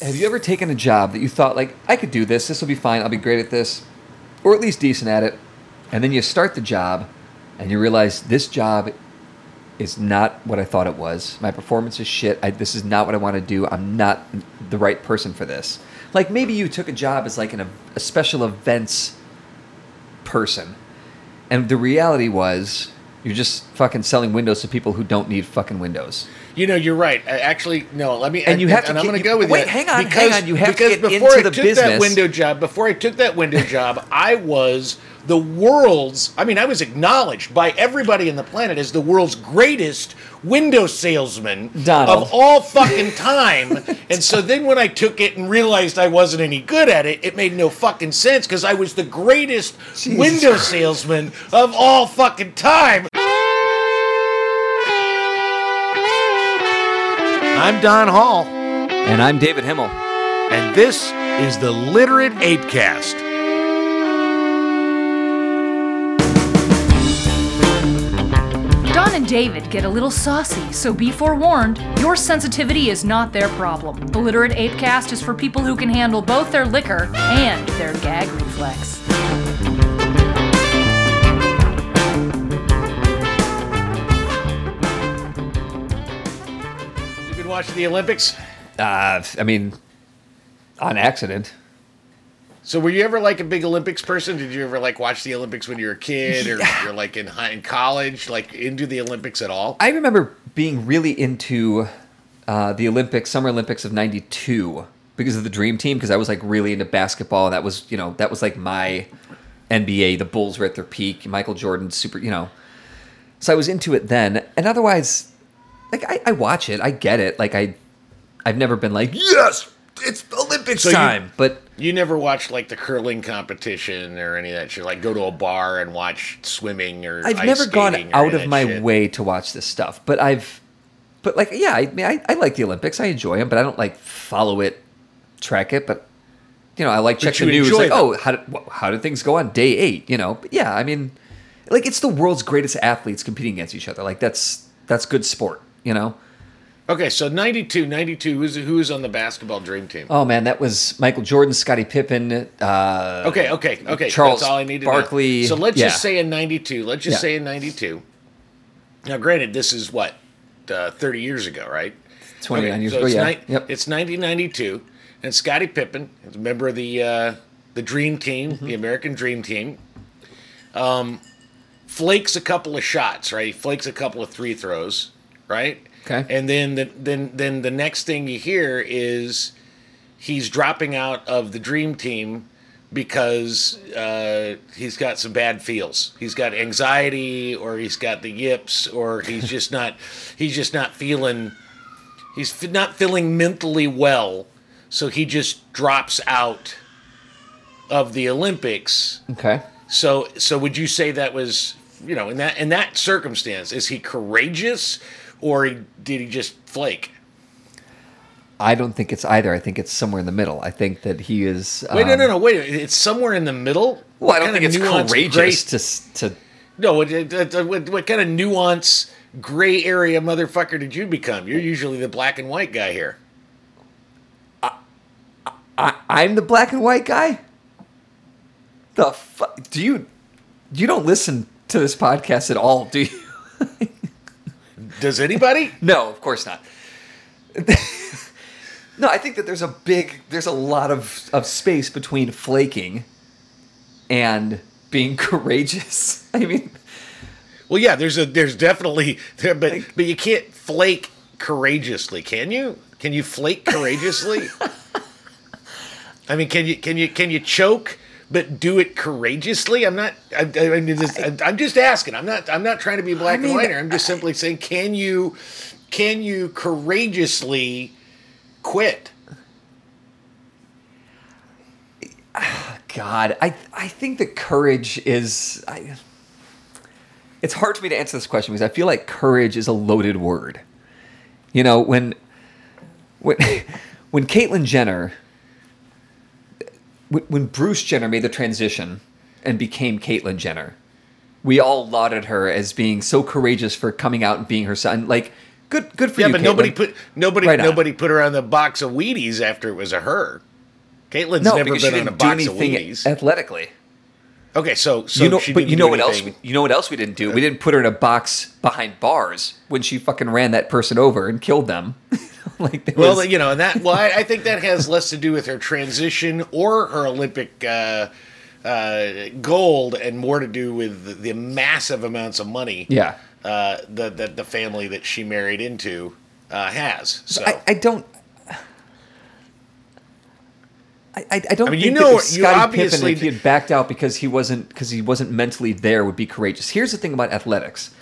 have you ever taken a job that you thought like I could do this, this will be fine, I'll be great at this, or at least decent at it, and then you start the job, and you realize this job is not what I thought it was. My performance is shit. I, this is not what I want to do. I'm not the right person for this. Like maybe you took a job as like an, a special events person, and the reality was you're just fucking selling windows to people who don't need fucking windows. You know, you're right. I- Actually, no. Let me. And you have to And I'm going to go with you. wait, that hang on, because, hang on, you have to because get before into I the took business. that window job, before I took that window job, I was the world's. I mean, I was acknowledged by everybody in the planet as the world's greatest window salesman Donald. of all fucking time. and so then when I took it and realized I wasn't any good at it, it made no fucking sense because I was the greatest Jesus window salesman of all fucking time. I'm Don Hall. And I'm David Himmel. And this is the Literate ApeCast. Don and David get a little saucy, so be forewarned, your sensitivity is not their problem. The Literate ApeCast is for people who can handle both their liquor and their gag reflex. Watching the Olympics? Uh, I mean, on accident. So were you ever like a big Olympics person? Did you ever like watch the Olympics when you were a kid or you're like in high, in college, like into the Olympics at all? I remember being really into uh, the Olympics, Summer Olympics of '92 because of the Dream Team. Because I was like really into basketball. That was, you know, that was like my NBA. The Bulls were at their peak. Michael Jordan, super, you know. So I was into it then, and otherwise, like I, I watch it, I get it. Like I, I've never been like, yes, it's Olympics So you- time. but You never watched like the curling competition or any of that shit? Like go to a bar and watch swimming or I've never gone out of my shit? way to watch this stuff, but I've, but like, yeah, I mean, I, I like the Olympics. I enjoy them, but I don't like follow it, track it. But you know, I like check the news. Like, them. oh, how did how did things go on day eight? You know, but yeah, I mean, like it's the world's greatest athletes competing against each other. Like that's that's good sport. You know. Okay, so 92, 92, who's, who was on the basketball dream team? Oh man, that was Michael Jordan, Scottie Pippen. Uh, Okay, okay, okay. Charles That's all I need to Barkley. So let's yeah. just say in '92. Let's just Yeah. say in '92. Now, granted, this is what uh, 30 years ago, right? 29 years so ago, It's, yeah. ni- Yep. it's 1992, and Scottie Pippen is a member of the uh, the Dream Team, Mm-hmm. the American Dream Team. Um, flakes a couple of shots, right? He flakes a couple of three throws, right? Okay. And then the, then then the next thing you hear is he's dropping out of the dream team because uh, he's got some bad feels. He's got anxiety, or he's got the yips, or he's just not he's just not feeling he's not feeling mentally well. So he just drops out of the Olympics. Okay. So so would you say that was you know in that in that circumstance is he courageous or he, did he just flake? I don't think it's either. I think it's somewhere in the middle. I think that he is. Wait, no, um, no, no. Wait, it's somewhere in the middle. Well, I don't think it's courageous to to. No, what, uh, uh, uh, what, what, what kind of nuance, gray area motherfucker did you become? You're usually the black and white guy here. I, I, I'm the black and white guy. The fuck? Do you? You don't listen to this podcast at all, do you? Does anybody? No, of course not. no, I think that there's a big, there's a lot of, of space between flaking and being courageous. I mean, well, yeah. There's a there's definitely there, but but you can't flake courageously, can you? Can you flake courageously? I mean, can you can you can you choke? But do it courageously. I'm not. I, I I, I'm just asking. I'm not. I'm not trying to be black mean, and white. I'm just simply saying, can you, can you courageously quit? God, I I think the courage is. I, it's hard for me to answer this question because I feel like courage is a loaded word. You know, when when when Caitlyn Jenner, when, when Bruce Jenner made the transition and became Caitlyn Jenner, we all lauded her as being so courageous for coming out and being her son. Like good good for Yeah, you. but nobody put nobody Right nobody put her on the box of Wheaties after it was a her. Caitlyn's no never been on a box of Wheaties. athletically. okay, so so you know, she but you know what else? anything- You know what else we didn't do? We uh, didn't put her in a box behind bars when she fucking ran that person over and killed them. like there Well, was, you know, and that well, I, I think that has less to do with her transition or her Olympic uh, uh, gold, and more to do with the, the massive amounts of money. yeah. uh, the, the the family that she married into uh, has. So I, I don't. I, I don't I mean, think you know, you obviously Pippen, if he had backed out because he wasn't because he wasn't mentally there, would be courageous. Here's the thing about athletics.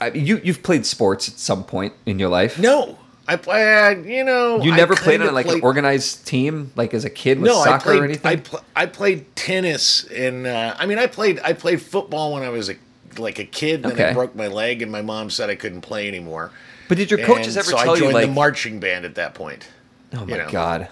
I, you you've played sports at some point in your life. no, I play. Uh, you know, you I never played on like an organized team, like as a kid with No, I soccer played. or anything. I, pl- I played tennis, and uh, I mean, I played. I played football when I was a like a kid. And then I broke my leg, and my mom said I couldn't play anymore. but did your coaches And ever so tell I you like, the marching band at that point. "Oh my you know. god"?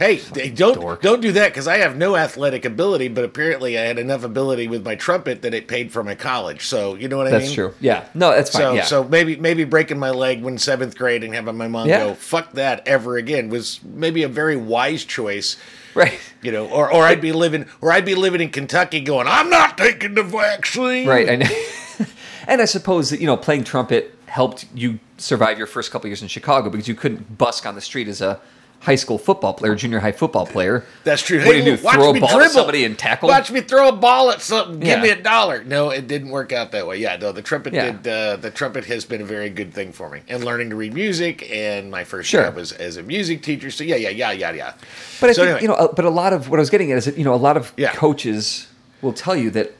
Hey, they don't dork. don't do that because I have no athletic ability, but apparently I had enough ability with my trumpet that it paid for my college. So you know what I That's mean? That's true. Yeah. No, that's fine. So yeah. so maybe maybe breaking my leg when seventh grade and having my mom Yeah. go fuck that ever again was maybe a very wise choice. right. You know, or, or I'd be living or I'd be living in Kentucky going, I'm not taking the vaccine. Right. I know. and I suppose that you know playing trumpet helped you survive your first couple years in Chicago because you couldn't busk on the street as a high school football player, junior high football player. That's true. What do you do? Throw a ball dribble. at somebody and tackle? Watch me throw a ball at something. Yeah. Give me a dollar. No, it didn't work out that way. Yeah, no, the trumpet Yeah. did. Uh, the trumpet has been a very good thing for me, and learning to read music. And my first Sure. job was as a music teacher. So yeah, yeah, yeah, yeah, yeah. But I so think anyway, you know, uh, but a lot of what I was getting at is that you know a lot of Yeah. coaches will tell you that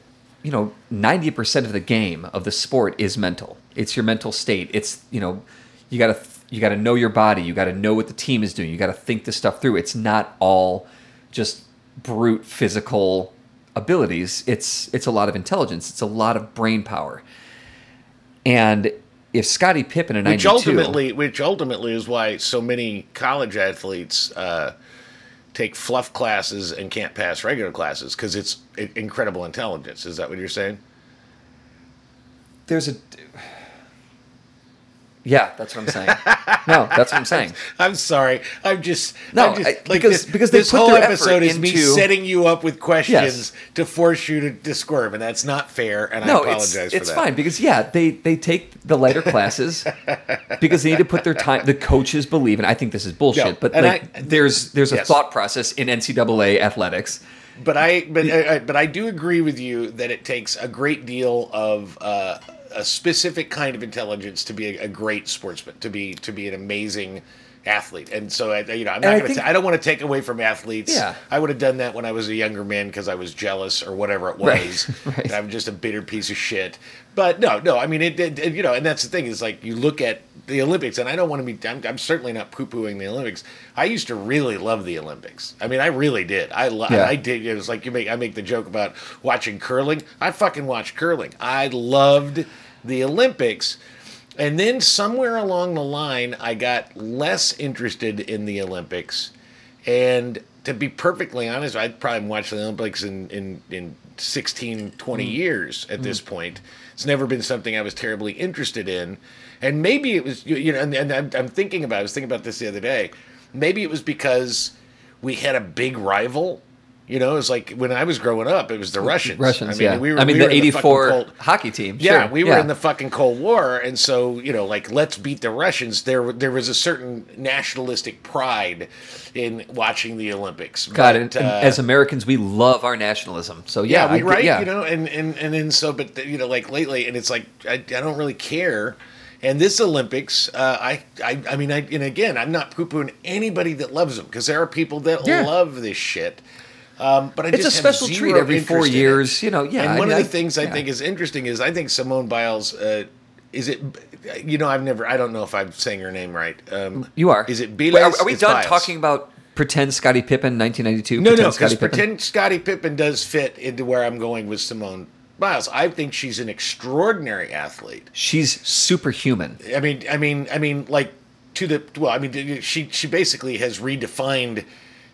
you know ninety percent of the game of the sport is mental. It's your mental state. It's you know you got to you got to know your body. You got to know what the team is doing. You got to think this stuff through. It's not all just brute physical abilities. It's it's a lot of intelligence. It's a lot of brain power. And if Scottie Pippen in which ultimately, which ultimately is why so many college athletes uh, take fluff classes and can't pass regular classes because it's incredible intelligence. Is that what you're saying? there's a yeah, that's what I'm saying. no, that's what I'm saying. I'm sorry. I'm just No, I'm just, I- because- this, because they this put whole their episode is me setting you up with questions Yes. to force you to, to squirm, and that's not fair. And I apologize it's for it's that. fine because yeah, they they take the lighter classes because they need to put their time. The coaches believe, and I think this is bullshit. No, but like, I- there's there's a Yes. thought process in NCAA athletics. But I but I, I- but I do agree with you that it takes a great deal of uh, a specific kind of intelligence to be a, a great sportsman, to be to be an amazing athlete. And so I, you know, I'm not going to. I don't want to take away from athletes. Yeah. I would have done that when I was a younger man because I was jealous or whatever it was. right. And I'm just a bitter piece of shit. But no, no. I mean, it, it, it- You know, and that's the thing is like you look at the Olympics, and I don't want to be. I'm, I'm certainly not poo pooing the Olympics. I used to really love the Olympics. I mean, I really did. I lo- Yeah. I did. It was like you make. I make the joke about watching curling. I fucking watched curling. I loved the Olympics. And then somewhere along the line, I got less interested in the Olympics. And to be perfectly honest, I'd probably watched the Olympics in, in, in 16, 20 mm. years at this mm. point. It's never been something I was terribly interested in. And maybe it was, you you know, and, and I'm, I'm thinking about, I was thinking about this the other day. Maybe it was because we had a big rival. You know, it was like when I was growing up, it was the Russians. Russians, I mean, yeah. we were, I mean, we the were in fucking '84 cold- hockey team. yeah, sure, we were in the fucking Cold War, and so you know, like let's beat the Russians. There, there was a certain nationalistic pride in watching the Olympics. God, But, and, and uh, as Americans, we love our nationalism. So yeah, yeah, we get- right, yeah. you know, and and and then so, but you know, like lately, and it's like I, I don't really care. And this Olympics, uh, I, I, I mean, I, and again, I'm not poo pooing anybody that loves them because there are people that Yeah. love this shit. Um, but I It's a special treat every four interest in it. years, you know, yeah, And I one mean, of the I- things I yeah. think is interesting is I think Simone Biles. Uh, is it? You know, I've never. I don't know if I'm saying her name right. Um, You are. Is it Wait, Biles? Are, are we It's done Biles. talking about pretend Scottie Pippen, 1992? No, pretend no, because pretend Scottie Pippen does fit into where I'm going with Simone Biles. I think she's an extraordinary athlete. She's superhuman. I mean, I mean, I mean, like to the well, I mean, she she basically has redefined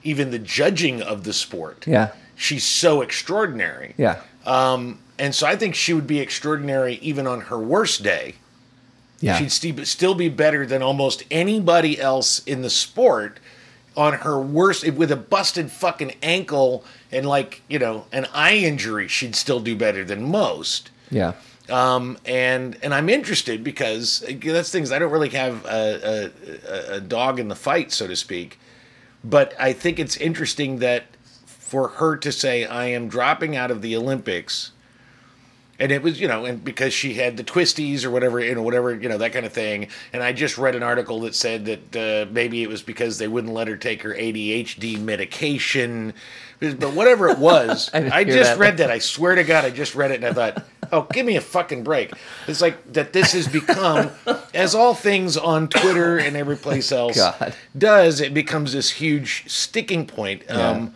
even the judging of the sport. Yeah. she's so extraordinary. Yeah. Um, and so I think she would be extraordinary even on her worst day. Yeah. She'd st- still be better than almost anybody else in the sport on her worst with a busted fucking ankle and like, you know, an eye injury, she'd still do better than most. Yeah. Um, and and I'm interested because that's things I don't really have a, a, a dog in the fight, so to speak. But I think it's interesting that for her to say I am dropping out of the Olympics, and it was you know, and because she had the twisties or whatever, you know, whatever you know that kind of thing. And I just read an article that said that uh, maybe it was because they wouldn't let her take her ADHD medication. But whatever it was, I I, just that. read that. I swear to God, I just read it and I thought, oh, give me a fucking break. It's like that this has become, as all things on Twitter and every place else God. does, it becomes this huge sticking point. Um,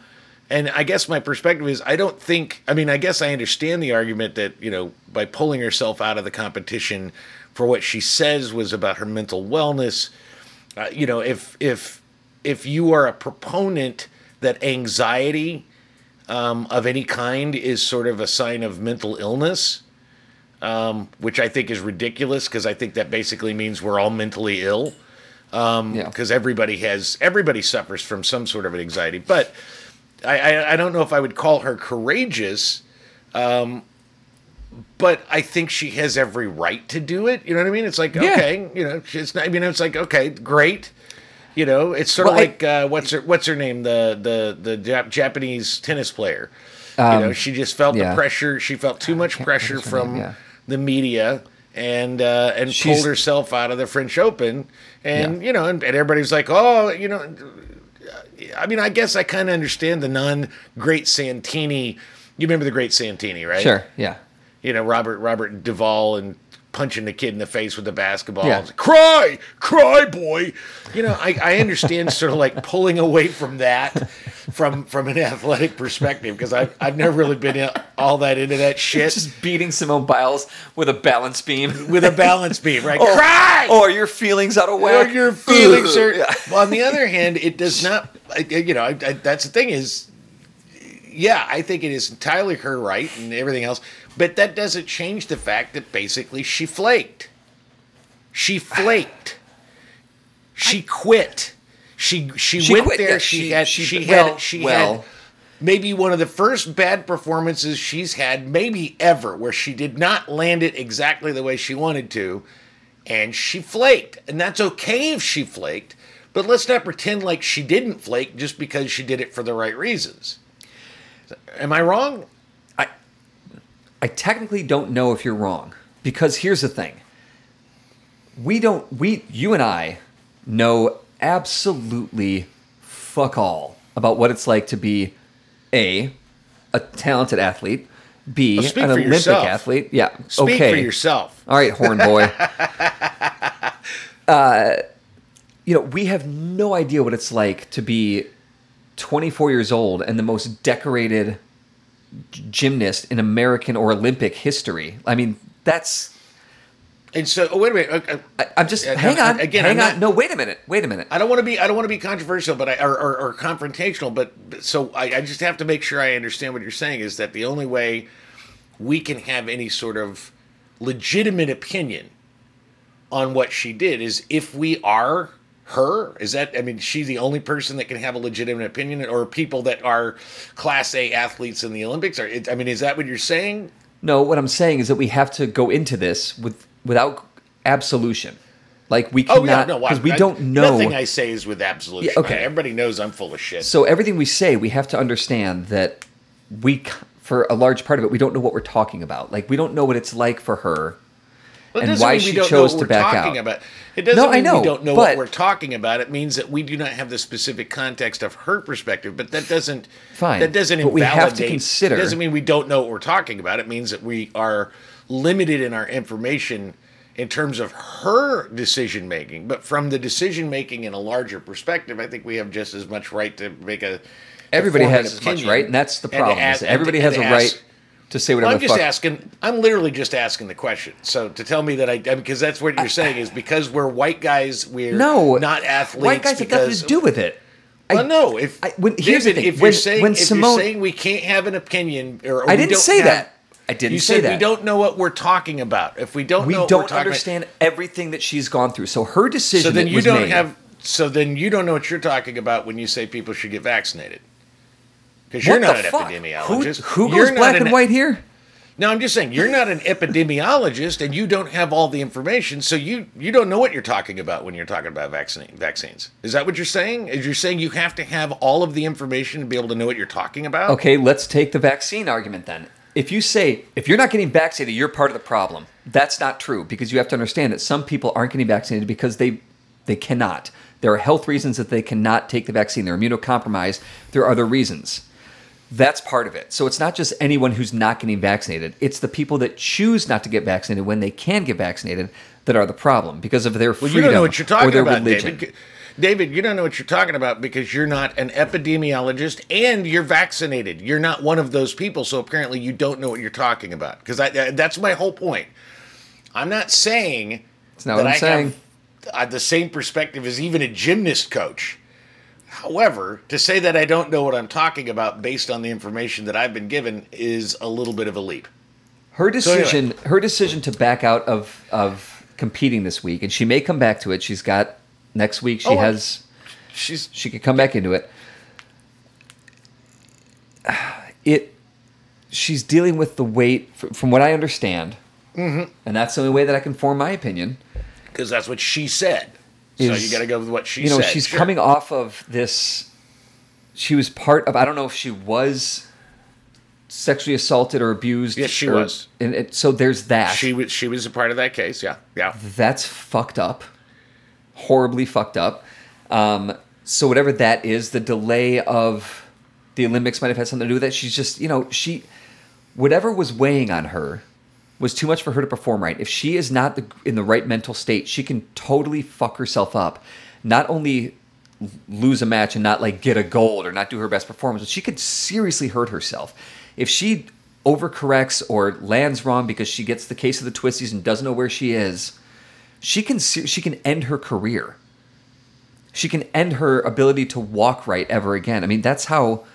and I guess my perspective is I don't think, I mean, I guess I understand the argument that, you know, by pulling herself out of the competition for what she says was about her mental wellness, uh, you know, if, if, if you are a proponent that anxiety um, of any kind is sort of a sign of mental illness, um, which I think is ridiculous because I think that basically means we're all mentally ill Yeah. because everybody has everybody suffers from some sort of an anxiety. But I, I, I don't know if I would call her courageous. Um, but I think she has every right to do it. You know what I mean? It's like Yeah. okay, you know, it's not. I mean, it's like okay, great. You know, it's sort Well, of I- like uh, what's her what's her name the the the Jap- Japanese tennis player. you know, she just felt Um, yeah. the pressure. She felt too much pressure think of her from yeah. the media and uh, and She's- pulled herself out of the French Open. And Yeah. you know, and, and everybody was like, oh, you know, I mean, I guess I kind of understand the non great Santini. You remember the great Santini, right? Sure. Yeah. You know, Robert Robert Duvall and punching the kid in the face with the basketball. Yeah. Like, cry, cry, boy. You know, I, I understand sort of like pulling away from that from from an athletic perspective because I've, I've never really been in- all that into that shit Just beating Simone Biles with a balance beam. with a balance beam, right? Oh, Cry! Or your feelings out of whack. or your feelings are. Yeah. On the other hand, it does not. I- You know, I, I, that's the thing is, yeah, I think it is entirely her right and everything else, but that doesn't change the fact that basically she flaked. She flaked. She quit. She she, She went quit, there. yeah, she, she- had she- she well, had she well. had maybe one of the first bad performances she's had maybe ever where she did not land it exactly the way she wanted to and she flaked and that's okay if she flaked but let's not pretend like she didn't flake just because she did it for the right reasons am i wrong I technically don't know if you're wrong because here's the thing. We don't we you and I know absolutely fuck all about what it's like to be a a talented athlete, b Well, an Olympic yourself. athlete. Yeah. speak okay. for yourself All right, horn boy. uh, you know, we have no idea what it's like to be 24 years old and the most decorated gymnast in American or Olympic history. I mean, that's. and so oh, wait a minute uh, uh, I, I'm just. No, hang on. again, hang on. No, wait a minute. Wait a minute. I don't want to be I don't want to be controversial, but I or, or, or confrontational. But but- so I, I just have to make sure I understand what you're saying is that the only way we can have any sort of legitimate opinion on what she did is if we are her. Is that I mean she's the only person that can have a legitimate opinion, or people that are class A athletes in the Olympics? Or I mean, is that what you're saying? No, what I'm saying is that we have to go into this with without absolution. Like we Oh yeah, cannot no, because we I- don't know. Nothing I say is with absolution. Yeah, okay. everybody knows I'm full of shit. So everything we say, we have to understand that we, for a large part of it, we don't know what we're talking about. Like we don't know what it's like for her. Well, it and doesn't why mean she we don't chose know to what back we're talking out. about. It doesn't No, I mean know, we don't know but- what we're talking about. It means that we do not have the specific context of her perspective. But that doesn't Fine, That doesn't but we have to invalidate. consider- It doesn't mean we don't know what we're talking about. It means that we are limited in our information in terms of her decision making. But from the decision making in a larger perspective, I think we have just as much right to make a. Everybody has as much right, and that's the problem. ask- everybody has a right to say whatever well, I'm just fuck. asking. I'm literally just asking the question. So to tell me that I, because that's what you're saying is because we're white guys, we're no, not athletes. White guys have nothing to do with it. I- Well, no. If I- when- here's the David, thing. if When- you're saying when if Simone- you're saying we can't have an opinion, or, or I didn't say have- that. I didn't you say said that. we don't know what we're talking about. If we don't we know what we're don't talking about- understand everything that she's gone through. So her decision. so then you don't made- have so then you don't know what you're talking about when you say people should get vaccinated. Because you're not an fuck? epidemiologist. Who, who You're goes black an- and white here? No, I'm just saying you're not an epidemiologist and you don't have all the information, so you you don't know what you're talking about when you're talking about vaccine vaccines. Is that what you're saying? Is you're saying you have to have all of the information to be able to know what you're talking about? Okay, let's take the vaccine argument then. If you say if you're not getting vaccinated, you're part of the problem. That's not true because you have to understand that some people aren't getting vaccinated because they they cannot. There are health reasons that they cannot take the vaccine. They're immunocompromised. There are other reasons. That's part of it. So it's not just anyone who's not getting vaccinated. It's the people that choose not to get vaccinated when they can get vaccinated that are the problem because of their Well, you don't know what you're or talking their about, religion. David. David, you don't know what you're talking about because you're not an epidemiologist and you're vaccinated. You're not one of those people, so apparently you don't know what you're talking about. Because that's my whole point. I'm not saying not what I'm saying. have uh, the same perspective as even a gymnast coach. However, to say that I don't know what I'm talking about based on the information that I've been given is a little bit of a leap. Her anyway. decision, her decision to back out of of competing this week, and she may come back to it. She's got next week. She Oh, has. She's She could come back into it. It. She's dealing with the weight, from what I understand, Mm-hmm. and that's the only way that I can form my opinion. because that's what she said. So you got to go with what she you know, said. she's Sure. coming off of this. She was part of. I don't know if she was sexually assaulted or abused. Yes, she or- was. And it, so there's that. She was she was a part of that case. Yeah, yeah. that's fucked up, horribly fucked up. Um, so whatever that is, the delay of the Olympics might have had something to do with that. She's just, you know, she, whatever was weighing on her, was too much for her to perform right. If she is not the, in the right mental state, she can totally fuck herself up. Not only lose a match and not like get a gold or not do her best performance, but she could seriously hurt herself. If she overcorrects or lands wrong because she gets the case of the twisties and doesn't know where she is, she can she can end her career. She can end her ability to walk right ever again. I mean, that's how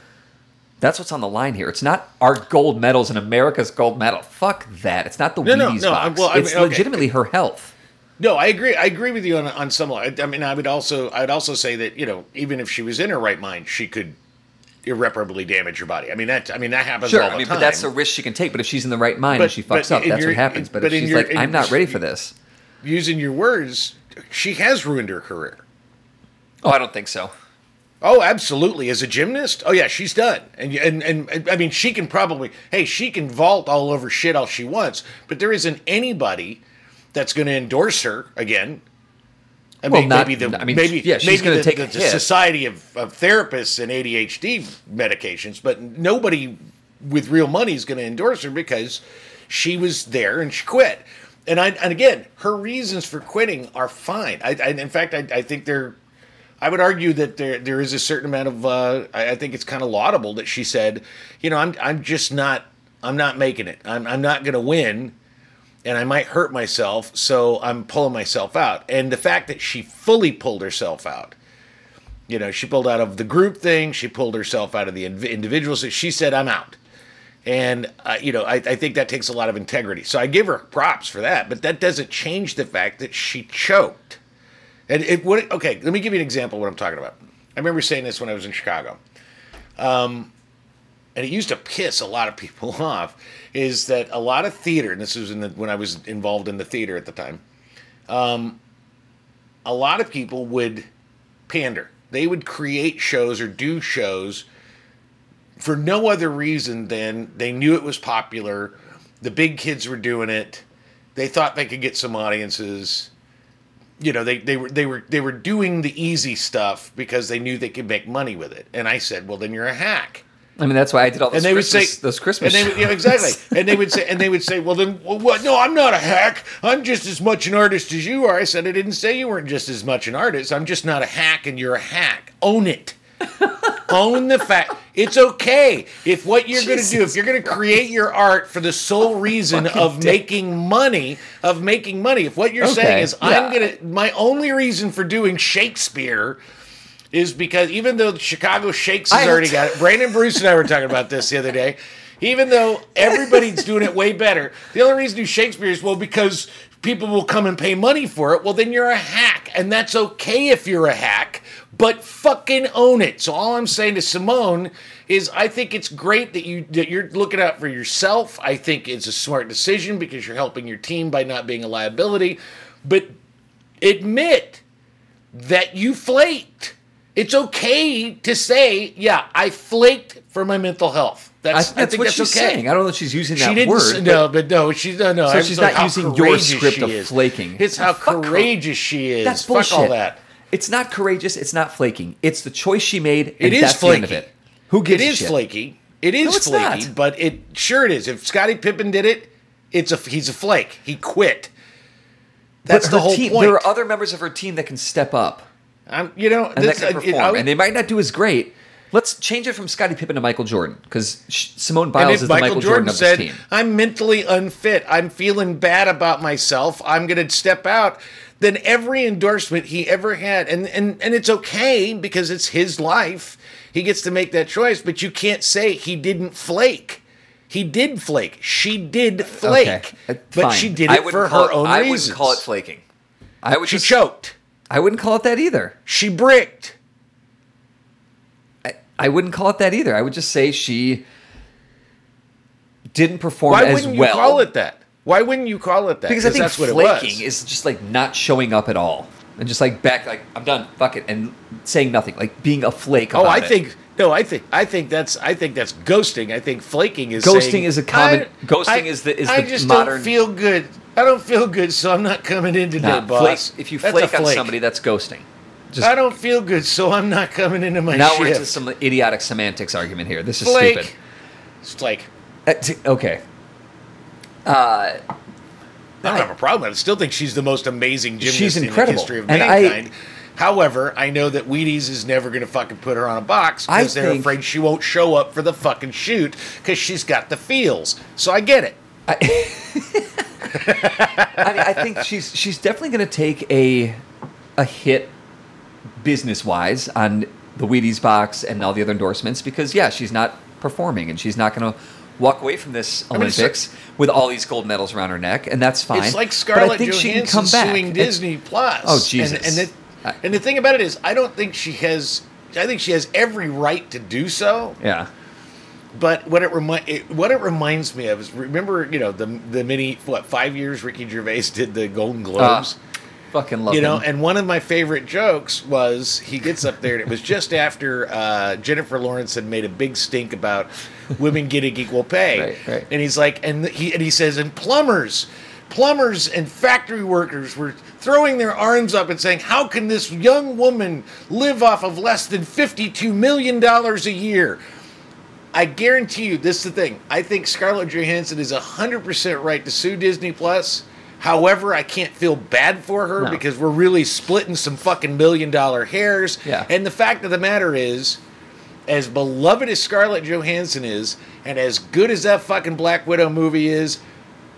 that's what's on the line here. It's not our gold medals and America's gold medal. Fuck that. It's not the No, no, Wheaties no, I- box. well, I it's mean, okay. legitimately her health. No, I agree. I agree with you on on some level. I, I mean, I would also I would also say that you know even if she was in her right mind, she could irreparably damage her body. I mean that I mean that happens Sure, all the I mean, time. but that's a risk she can take. But if she's in the right mind But- and she fucks up, that's your- what happens. But, but if she's your- like, I'm not ready for this. Using your words, she has ruined her career. Oh, I don't think so. Oh, absolutely. As a gymnast, oh yeah, she's done. And, and and and I mean, she can probably hey, she can vault all over shit all she wants, but there isn't anybody that's going to endorse her again. I Well, mean, not- maybe the I mean, maybe yeah, she's gonna take the, a the. Society of, of Therapists and ADHD medications, but nobody with real money is going to endorse her because she was there and she quit. And I and again, her reasons for quitting are fine. I, I in fact, I, I think they're I would argue that there there is a certain amount of uh, I, I think it's kind of laudable that she said, you know, I'm I'm just not I'm not making it. I'm I'm not going to win, and I might hurt myself, so I'm pulling myself out. And the fact that she fully pulled herself out, you know, she pulled out of the group thing, she pulled herself out of the inv- individuals. She said, I'm out. And uh, you know, I, I think that takes a lot of integrity. So I give her props for that, but that doesn't change the fact that she choked. And it would okay. Let me give you an example of what I'm talking about. I remember saying this when I was in Chicago, um, and it used to piss a lot of people off. Is that a lot of theater? And this was the, when I was involved in the theater at the time. Um, a lot of people would pander. They would create shows or do shows for no other reason than they knew it was popular. The big kids were doing it. They thought they could get some audiences you know they, they were they were they were doing the easy stuff because they knew they could make money with it. And i said well then you're a hack. I mean, that's why I did all those and they would say those Christmas. and they would, yeah, exactly. And they would say and they would say well then well, what? No i'm not a hack. I'm just as much an artist as you are. I said i didn't say you weren't just as much an artist. I'm just not a hack and you're a hack. Own it own the fact. It's okay if what you're going to do if you're going to create your art for the sole reason of making money of making money. If what you're Okay, saying is i'm going to my only reason for doing shakespeare is because even though the Chicago Shakes has already got it, Brandon Bruce and I were talking about this the other day. even though everybody's doing it way better. The only reason you Shakespeare is well because people will come and pay money for it. Well, then you're a hack, and that's okay if you're a hack, but fucking own it. So all I'm saying to Simone is, I think it's great that you that you're looking out for yourself. I think it's a smart decision because you're helping your team by not being a liability. But admit that you flaked. It's okay to say, yeah, I flaked for my mental health. I, That's, that's I think what that's she's okay. saying. I don't know if she's using She that didn't. word. s- but- no, but no, she's no, no. So she's not using your script of is. flaking. It's how Fuck her. courageous she is. That's Fuck bullshit. all that. It's not courageous. It's not flaking. It's the choice she made. It is that's the end of flaky. it. Who gives It is shit? flaky. It is No, flaky, not. but it sure it is. If Scottie Pippen did it, it's a he's a flake. He quit. That's the whole team, point. There are other members of her team that can step up I'm, you know, and this, that can perform, I and they might not do as great. Let's change it from Scottie Pippen to Michael Jordan because Simone Biles is the Michael Jordan, of said, team. "I'm mentally unfit. I'm feeling bad about myself. I'm going to step out," then every endorsement he ever had, and and and it's okay because it's his life. He gets to make that choice, but you can't say he didn't flake. He did flake. She did flake, Okay, uh, but fine. she did it for her it- own I reasons. wouldn't call it flaking. I would She just, choked. I wouldn't call it that either. She bricked. I, wouldn't call it that either. I would just say she didn't perform as well. Why as wouldn't you call it that? Why wouldn't you call it that? Because I think that's what it flaking is just like not showing up at all and just like back like I'm done, fuck it, and saying nothing, like being a flake. Oh, I it. think no. I think I think that's I think that's ghosting. I think flaking is Ghosting saying, is a common- ghosting I- is the- is I the just modern- don't feel good. I don't feel good, so I'm not coming in today, Nah, boss. flake- if you a flake on somebody, that's ghosting. Just I don't feel good, so I'm not coming into my now shift. we're into some idiotic semantics argument here. This is flake. stupid. It's flake. Uh, t- okay. Uh, I don't have a problem. I still think she's the most amazing gymnast She's in the history of And I- mankind. However, I know that Wheaties is never going to fucking put her on a box because they're think- afraid she won't show up for the fucking shoot because she's got the feels. So I get it. I mean, I think she's she's definitely going to take a a hit business wise on the Wheaties box and all the other endorsements because yeah, she's not performing and she's not going to walk away from this mean, it's- Olympics with all these gold medals around her neck, and that's fine. It's like But I Scarlett think she can Johansson come back. suing It's- Disney Plus. Oh, Jesus. And, and, the, and the thing about it is, I don't think she has. I think she has every right to do so. Yeah. But what it remind it, what it reminds me of is remember you know the the many what five years Ricky Gervais did the Golden uh, Globes. Fucking love you know, him. and one of my favorite jokes was he gets up there, and it was just after uh, Jennifer Lawrence had made a big stink about women getting equal pay, Right, right. and he's like, and he and he says, and plumbers, plumbers and factory workers were throwing their arms up and saying, how can this young woman live off of less than fifty-two million dollars a year? I guarantee you, this is the thing. I think Scarlett Johansson is 100% right to sue Disney Plus. However, I can't feel bad for her No. because we're really splitting some fucking million dollar hairs. Yeah. And the fact of the matter is, as beloved as Scarlett Johansson is, and as good as that fucking Black Widow movie is,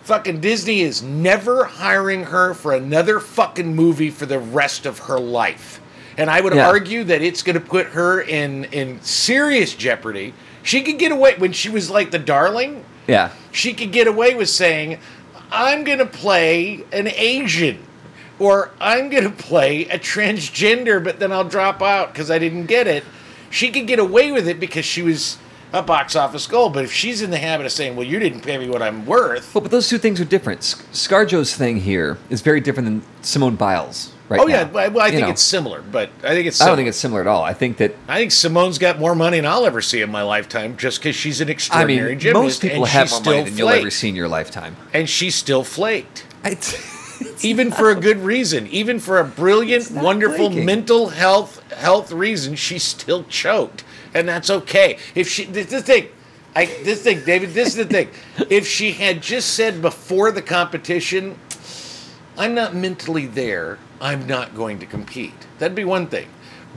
fucking Disney is never hiring her for another fucking movie for the rest of her life. And I would Yeah. argue that it's going to put her in in serious jeopardy. She could get away when she was like the darling. yeah. She could get away with saying, "I'm going to play an Asian." Or I'm going to play a transgender, but then I'll drop out because I didn't get it. She could get away with it because she was a box office gold. But if she's in the habit of saying, "Well, you didn't pay me what I'm worth," Well, but those two things are different. ScarJo's thing here is very different than Simone Biles right oh now. yeah, well, I think know, it's similar. But I think it's. I don't think it's similar at all. I think that I think Simone's got more money than I'll ever see in my lifetime, just because she's an I extraordinary mean gymnast. most people and have more money still than you'll ever see in your lifetime. and she's still flaked. I, even for a good reason, even for a brilliant, wonderful flaking. mental health health reason, she's still choked, and that's okay. If she, this the thing, I this thing, David, this is the thing. If she had just said before the competition, "I'm not mentally there. I'm not going to compete," that'd be one thing.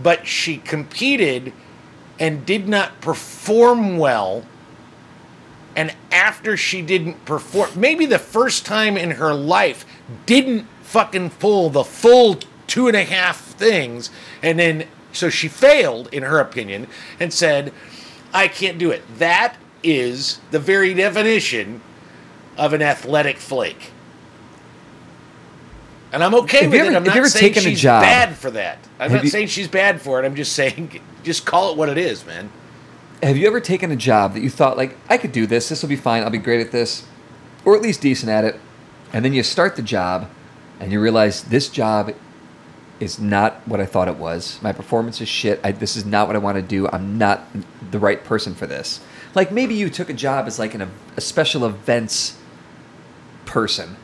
But she competed and did not perform well and after she didn't perform, maybe the first time in her life, didn't fucking pull the full two and a half things, and then so she failed, in her opinion, and said, I can't do it. That is the very definition of an athletic flake. And I'm okay Have with ever- it. I'm have you not ever saying taken a she's job- bad for that. I'm Have not you- saying she's bad for it. I'm just saying, just call it what it is, man. Have you ever taken a job that you thought like I could do this, this will be fine, I'll be great at this, or at least decent at it, and then you start the job and you realize this job is not what I thought it was. My performance is shit. I, this is not what I want to do. I'm not the right person for this. Like maybe you took a job as like an, a special events person,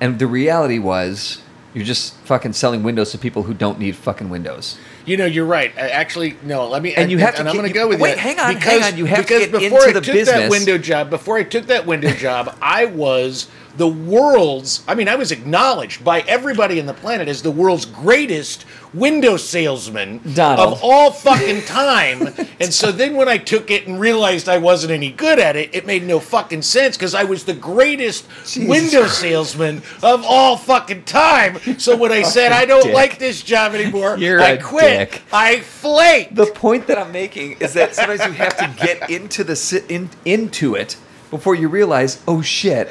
and the reality was you're just fucking selling windows to people who don't need fucking windows. You know, you're right. I- Actually, no. Let me. And you have to And I'm going to go with you. wait, that. hang on, because, hang on, you have to because get before into I the took business. that window job, before I took that window job, I was the world's. I mean, I was acknowledged by everybody in the planet as the world's greatest window salesman Donald. of all fucking time. and so then when I took it and realized I wasn't any good at it, it made no fucking sense because I was the greatest Jesus window Christ. salesman of all fucking time. So when I said I don't dick. like this job anymore, You're I a quit. dick. I flake. The point that I'm making is that sometimes you have to get into the si- in, into it before you realize, oh shit,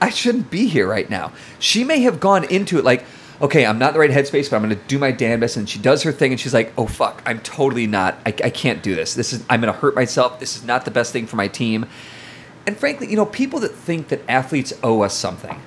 I shouldn't be here right now. She may have gone into it like, okay, I'm not in the right headspace, but I'm going to do my damn best. And she does her thing, and she's like, oh fuck, I'm totally not. I, I can't do this. This is I'm going to hurt myself. This is not the best thing for my team. And frankly, you know, people that think that athletes owe us something.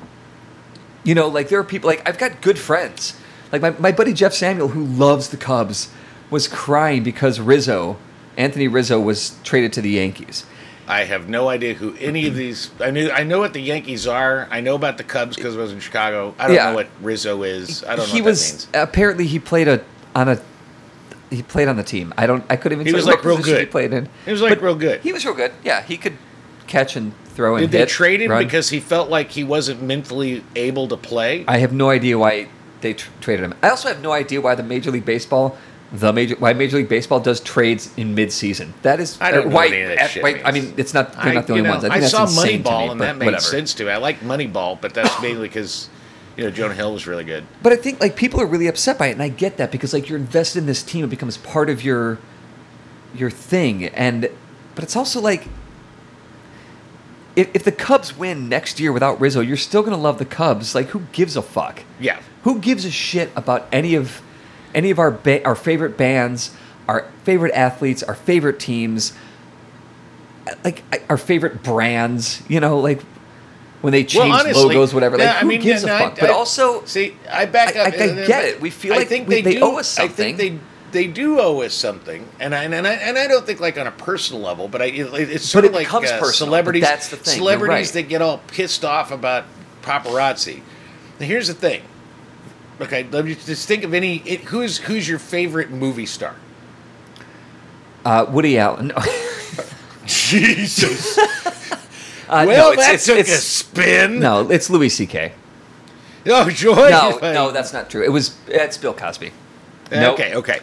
You know, like there are people like I've got good friends. Like my, my buddy Jeff Samuel, who loves the Cubs, was crying because Rizzo, Anthony Rizzo, was traded to the Yankees. I have no idea who any of these. I knew. I know what the Yankees are. I know about the Cubs because I was in Chicago. I don't Yeah. know what Rizzo is. I don't know he what was that means. apparently he played a on a he played on the team. I don't I couldn't even He tell was, like, real position he played in. He was, like, But real good. He was real good. Yeah, he could catch and throw and Did they hit, trade him run. because he felt like he wasn't mentally able to play? I have no idea why they tr- traded him. I also have no idea why the Major League Baseball, the major why Major League Baseball does trades in mid-season. That is, I don't uh, know why. what any of that at- shit wait, I mean, it's not. They're not the you only know, ones. I think that's saw insane to Moneyball me, and but that made whatever. sense to me. I like Moneyball, but that's mainly because you know Jonah Hill was really good. But I think like people are really upset by it, and I get that because like you're invested in this team, it becomes part of your your thing, and but it's also like if, if the Cubs win next year without Rizzo, you're still gonna love the Cubs. Like who gives a fuck? Yeah. Who gives a shit about any of any of our ba- our favorite bands, our favorite athletes, our favorite teams, like our favorite brands? You know, like when they change honestly, logos, whatever. Like yeah, I who mean, gives yeah, a fuck? I- but I- also, See, I back up. I- I get it. We feel like we- they owe us I something. think they they do owe us something, and I and I, and I don't think like on a personal level, but I it's sort But of it like uh, personal, celebrities. that's the thing, Celebrities right. that get all pissed off about paparazzi. Now, here's the thing. Okay, let me just think of any. It, who's who's your favorite movie star? uh, Woody Allen. Jesus. Uh, well, no, it's, that it's, took a spin. no, it's Louis C.K. Oh, joy. No, no, that's not true. It was it's Bill Cosby. Nope. Okay, okay.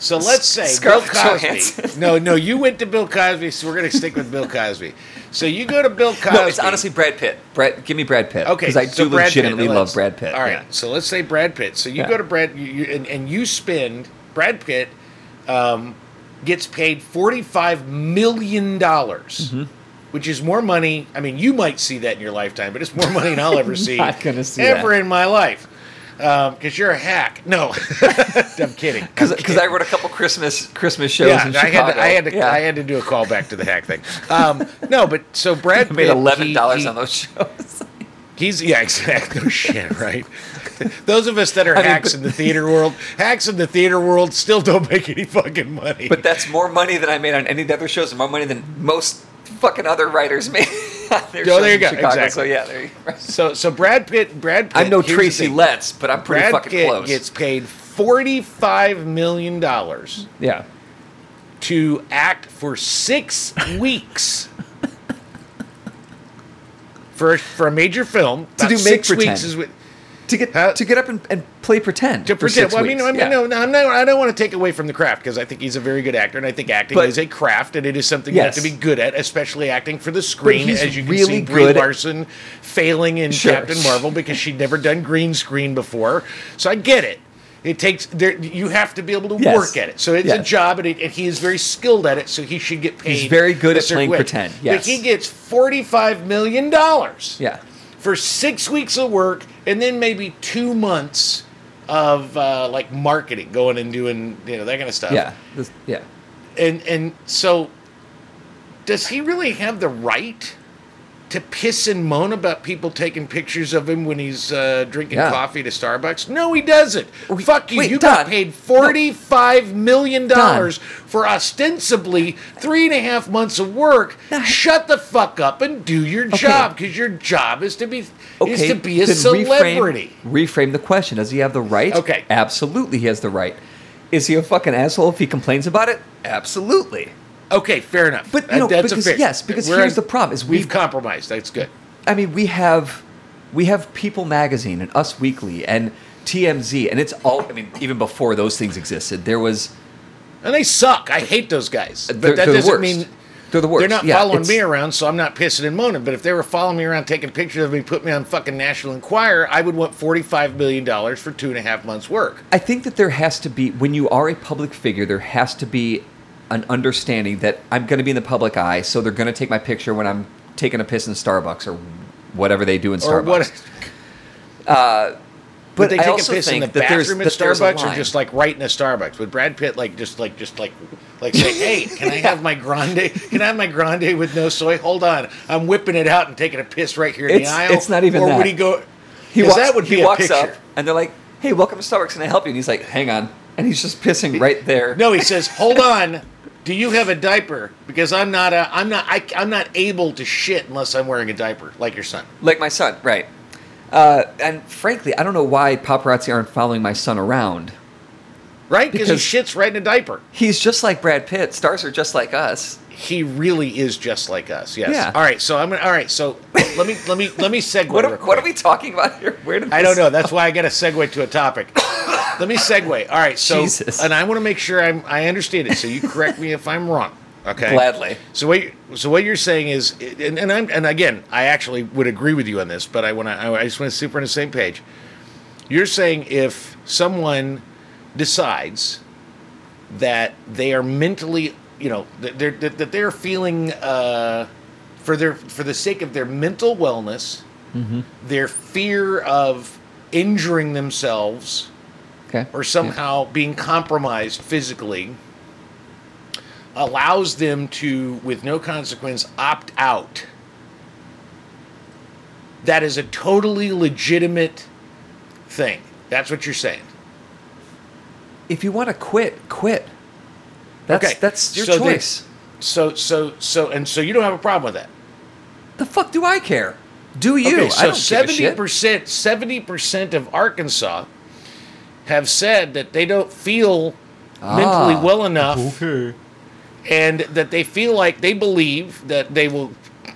So let's say Scarlett Bill Cosby. No, no, you went to Bill Cosby, so we're going to stick with Bill Cosby. So you go to Bill Cosby. No, it's honestly Brad Pitt. Brad, give me Brad Pitt. okay because I so do Brad legitimately Pitt, love Brad Pitt. All right, yeah. so let's say Brad Pitt. So you Yeah. go to Brad, you, you, and, and you spend Brad Pitt um, gets paid forty five million dollars. Mm-hmm. Which is more money. I mean, you might see that in your lifetime, but it's more money than I'll ever see not see ever that. in my life. Because you're a hack. No, I'm kidding. Because. I wrote a couple Christmas Christmas shows yeah, in I Chicago. had to, I had to, yeah. I had to do a callback to the hack thing. Um, no, but so Brad made eleven dollars on those shows. He's yeah, exactly. No shit, right? Those of us that are I mean, hacks but- in the theater world, hacks in the theater world, still don't make any fucking money. but that's more money than I made on any of the other shows, and more money than most fucking other writers made. their Oh, there you go, Chicago. exactly. So yeah, there you go. so so Brad Pitt, Brad Pitt. I'm no Tracy. Letts, but I'm pretty Brad fucking Pitt close. gets paid forty five million dollars yeah. to act for six weeks. For, for a major film, To do Make six Pretend. weeks is what, To get to get up and, and play pretend. to pretend. Well, I mean. I mean, yeah. no, no, I'm not, I don't want to take away from the craft because I think he's a very good actor, and I think acting But- is a craft, and it is something Yes. you have to be good at, especially acting for the screen. As you can really see, Brie Larson failing in Sure. Captain Marvel because she'd never done green screen before. So I get it. It takes there. You have to be able to Yes. work at it. So it's a job, and, it, and he is very skilled at it. So he should get paid. He's very good at playing way. pretend, But yes. he gets forty-five million dollars Yeah. For six weeks of work, and then maybe two months of uh, like marketing, going and doing you know that kind of stuff. Yeah. This, yeah. And and so, does he really have the right to piss and moan about people taking pictures of him when he's uh, drinking Yeah. coffee to Starbucks? No, he doesn't. Wait, Fuck you. wait, you got Don. paid forty-five million dollars for ostensibly three and a half months of work. No. Shut the fuck up and do your job because your job is to be is to be a then celebrity. Reframe, reframe the question. Does he have the right? Okay. Absolutely, he has the right. Is he a fucking asshole if he complains about it? Absolutely. Okay, fair enough. But, you know, that's a fair. yes, because We're here's the problem, is we've we've- compromised. That's good. I mean, we have we have People Magazine and Us Weekly and TMZ, and it's all. I mean, even before those things existed, there was. And they suck. I hate those guys. But that doesn't worst. mean They're the worst. they're not Yeah, following me around, so I'm not pissing and moaning. But if they were following me around, taking pictures of me, put me on fucking National Enquirer, I would want forty-five million dollars for two and a half months' work. I think that there has to be when you are a public figure, there has to be an understanding that I'm going to be in the public eye, so they're going to take my picture when I'm taking a piss in Starbucks or whatever they do in Or Starbucks. what? Uh, but Would they I take a also piss in the that bathroom at that Starbucks, or just like right in a Starbucks? Would Brad Pitt like just like just like like say, "Hey, can I have my grande? Can I have my grande with no soy? Hold on, I'm whipping it out and taking a piss right here in It's- the aisle." it's not even Or that. would he go? he walks, that would be he walks picture. up and they're like, "Hey, welcome to Starbucks. Can I help you?" And he's like, "Hang on," and he's just pissing right there. No, he says, "Hold on. Do you have a diaper? Because I'm not a, I'm not I, I'm not able to shit unless I'm wearing a diaper, like your son." like my son, right? Uh, and frankly, I don't know why paparazzi aren't following my son around. Right? Because he shits right in a diaper. He's just like Brad Pitt. Stars are just like us. He really is just like us. Yes. Yeah. All right. So I'm gonna. All right. So let me let me let me segue. What are, what are we talking about here? Where did I don't know. That's why I got to segue to a topic. Let me segue. All right. So, Jesus. and I want to make sure I'm, I understand it. So you correct me if I'm wrong. Okay. Gladly. So what? You, so what you're saying is, and, and I'm, and again, I actually would agree with you on this, but I want to. I just want to see if we're on the same page. You're saying if someone decides that they are mentally, you know, that they're that, they're feeling uh, for their for the sake of their mental wellness, their fear of injuring themselves Okay. or somehow being compromised physically allows them to with no consequence opt out. That is a totally legitimate thing. That's what you're saying If you want to quit, quit. That's Okay, that's your so they- choice. so so so and so you don't have a problem with that the fuck do I care? Do you? okay so don't give a seventy shit. percent seventy percent of arkansas have said that they don't feel mentally Ah, well enough and that they feel like they believe that they will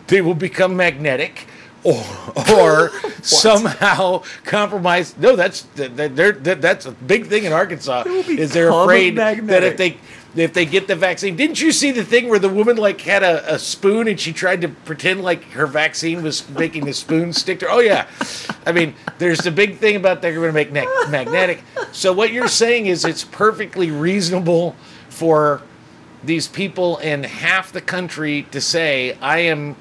they will become magnetic or or somehow compromise. No that's that, that, that's a big thing in Arkansas is they're afraid magnetic. that if they if they get the vaccine. Didn't you see the thing where the woman like had a, a spoon and she tried to pretend like her vaccine was making the spoon stick to her? Oh yeah. I mean there's the big thing about they're going to make ne- magnetic. So what you're saying is it's perfectly reasonable for these people in half the country to say I am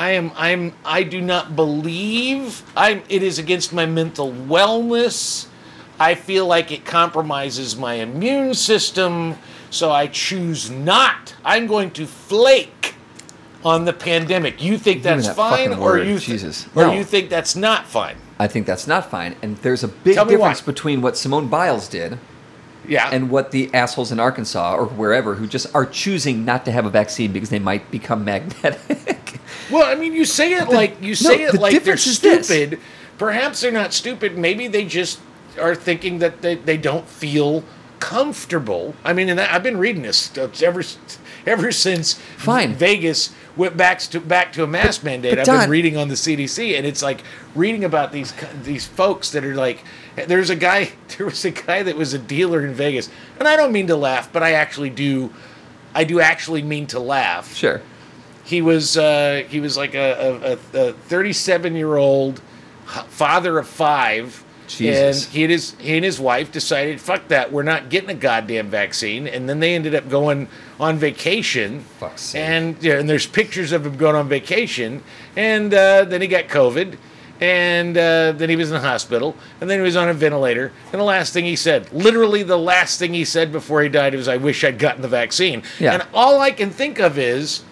I am I'm I do not believe I'm it is against my mental wellness. I feel like it compromises my immune system, so I choose not. I'm going to flake on the pandemic. You think that's that fine or word, you Jesus. or No. you think that's not fine? I think that's not fine. And there's a big difference why. between what Simone Biles did Yeah. and what the assholes in Arkansas or wherever who just are choosing not to have a vaccine because they might become magnetic. Well, I mean, you say it like you say it the like they're this. stupid. Perhaps they're not stupid. Maybe they just are thinking that they, they don't feel comfortable. I mean, and that, I've been reading this stuff ever ever since Fine. Vegas went back to back to a mask mandate. but I've Don- been reading on the CDC, and it's like reading about these these folks that are like. There's a guy. There was a guy that was a dealer in Vegas, and I don't mean to laugh, but I actually do. I do actually mean to laugh sure. he was uh, he was like a, a, a 37 year old father of five Jesus. And he and his he and his wife decided, fuck that, we're not getting a goddamn vaccine. And then they ended up going on vacation. Fuck's sake. And yeah, and there's pictures of him going on vacation. And uh, then he got COVID. And uh, then he was in the hospital, and then he was on a ventilator. And the last thing he said, literally the last thing he said before he died, was, "I wish I'd gotten the vaccine." Yeah. And all I can think of is,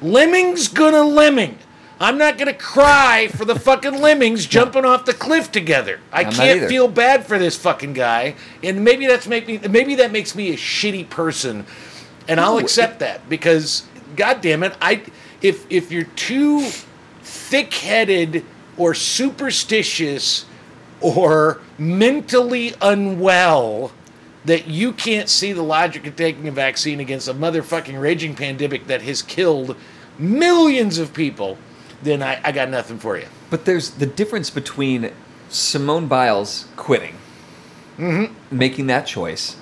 Lemming's gonna lemming. I'm not gonna cry for the fucking lemmings jumping off the cliff together. I I'm can't feel bad for this fucking guy, and maybe that's make me maybe that makes me a shitty person, and I'll accept that because god damn it, I if if you're too thick-headed or superstitious or mentally unwell that you can't see the logic of taking a vaccine against a motherfucking raging pandemic that has killed millions of people, then I, I got nothing for you. But there's the difference between Simone Biles quitting, mm-hmm. making that choice,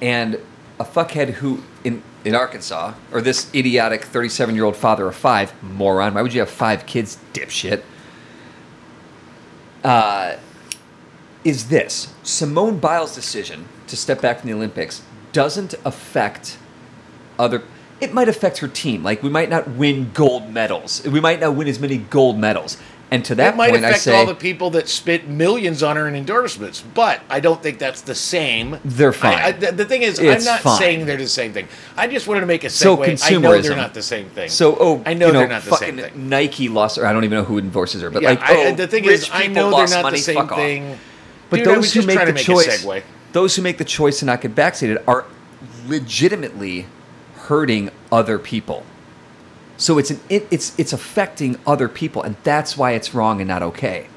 and a fuckhead who in in Arkansas, or this idiotic 37 year old father of five, moron. Why would you have five kids, dipshit? Uh, is this. Simone Biles' decision to step back from the Olympics doesn't affect other it might affect her team. Like we might not win gold medals. We might not win as many gold medals and to that That might point i affect say all the people that spent millions on her in endorsements, but I don't think that's the same. They're fine. I, I, the, the thing is, It's I'm not fine. saying they're the same thing. I just wanted to make a segue. So I know they're not the same thing. so oh I know, you know they're not the same thing. nike lost or i don't even know who endorses her but Yeah, like I- oh, the thing is, I know they're not money, the same thing. but Dude, I those who make the make choice those who make the choice to not get vaccinated are legitimately hurting other people So it's an it, it's it's affecting other people, and that's why it's wrong and not okay.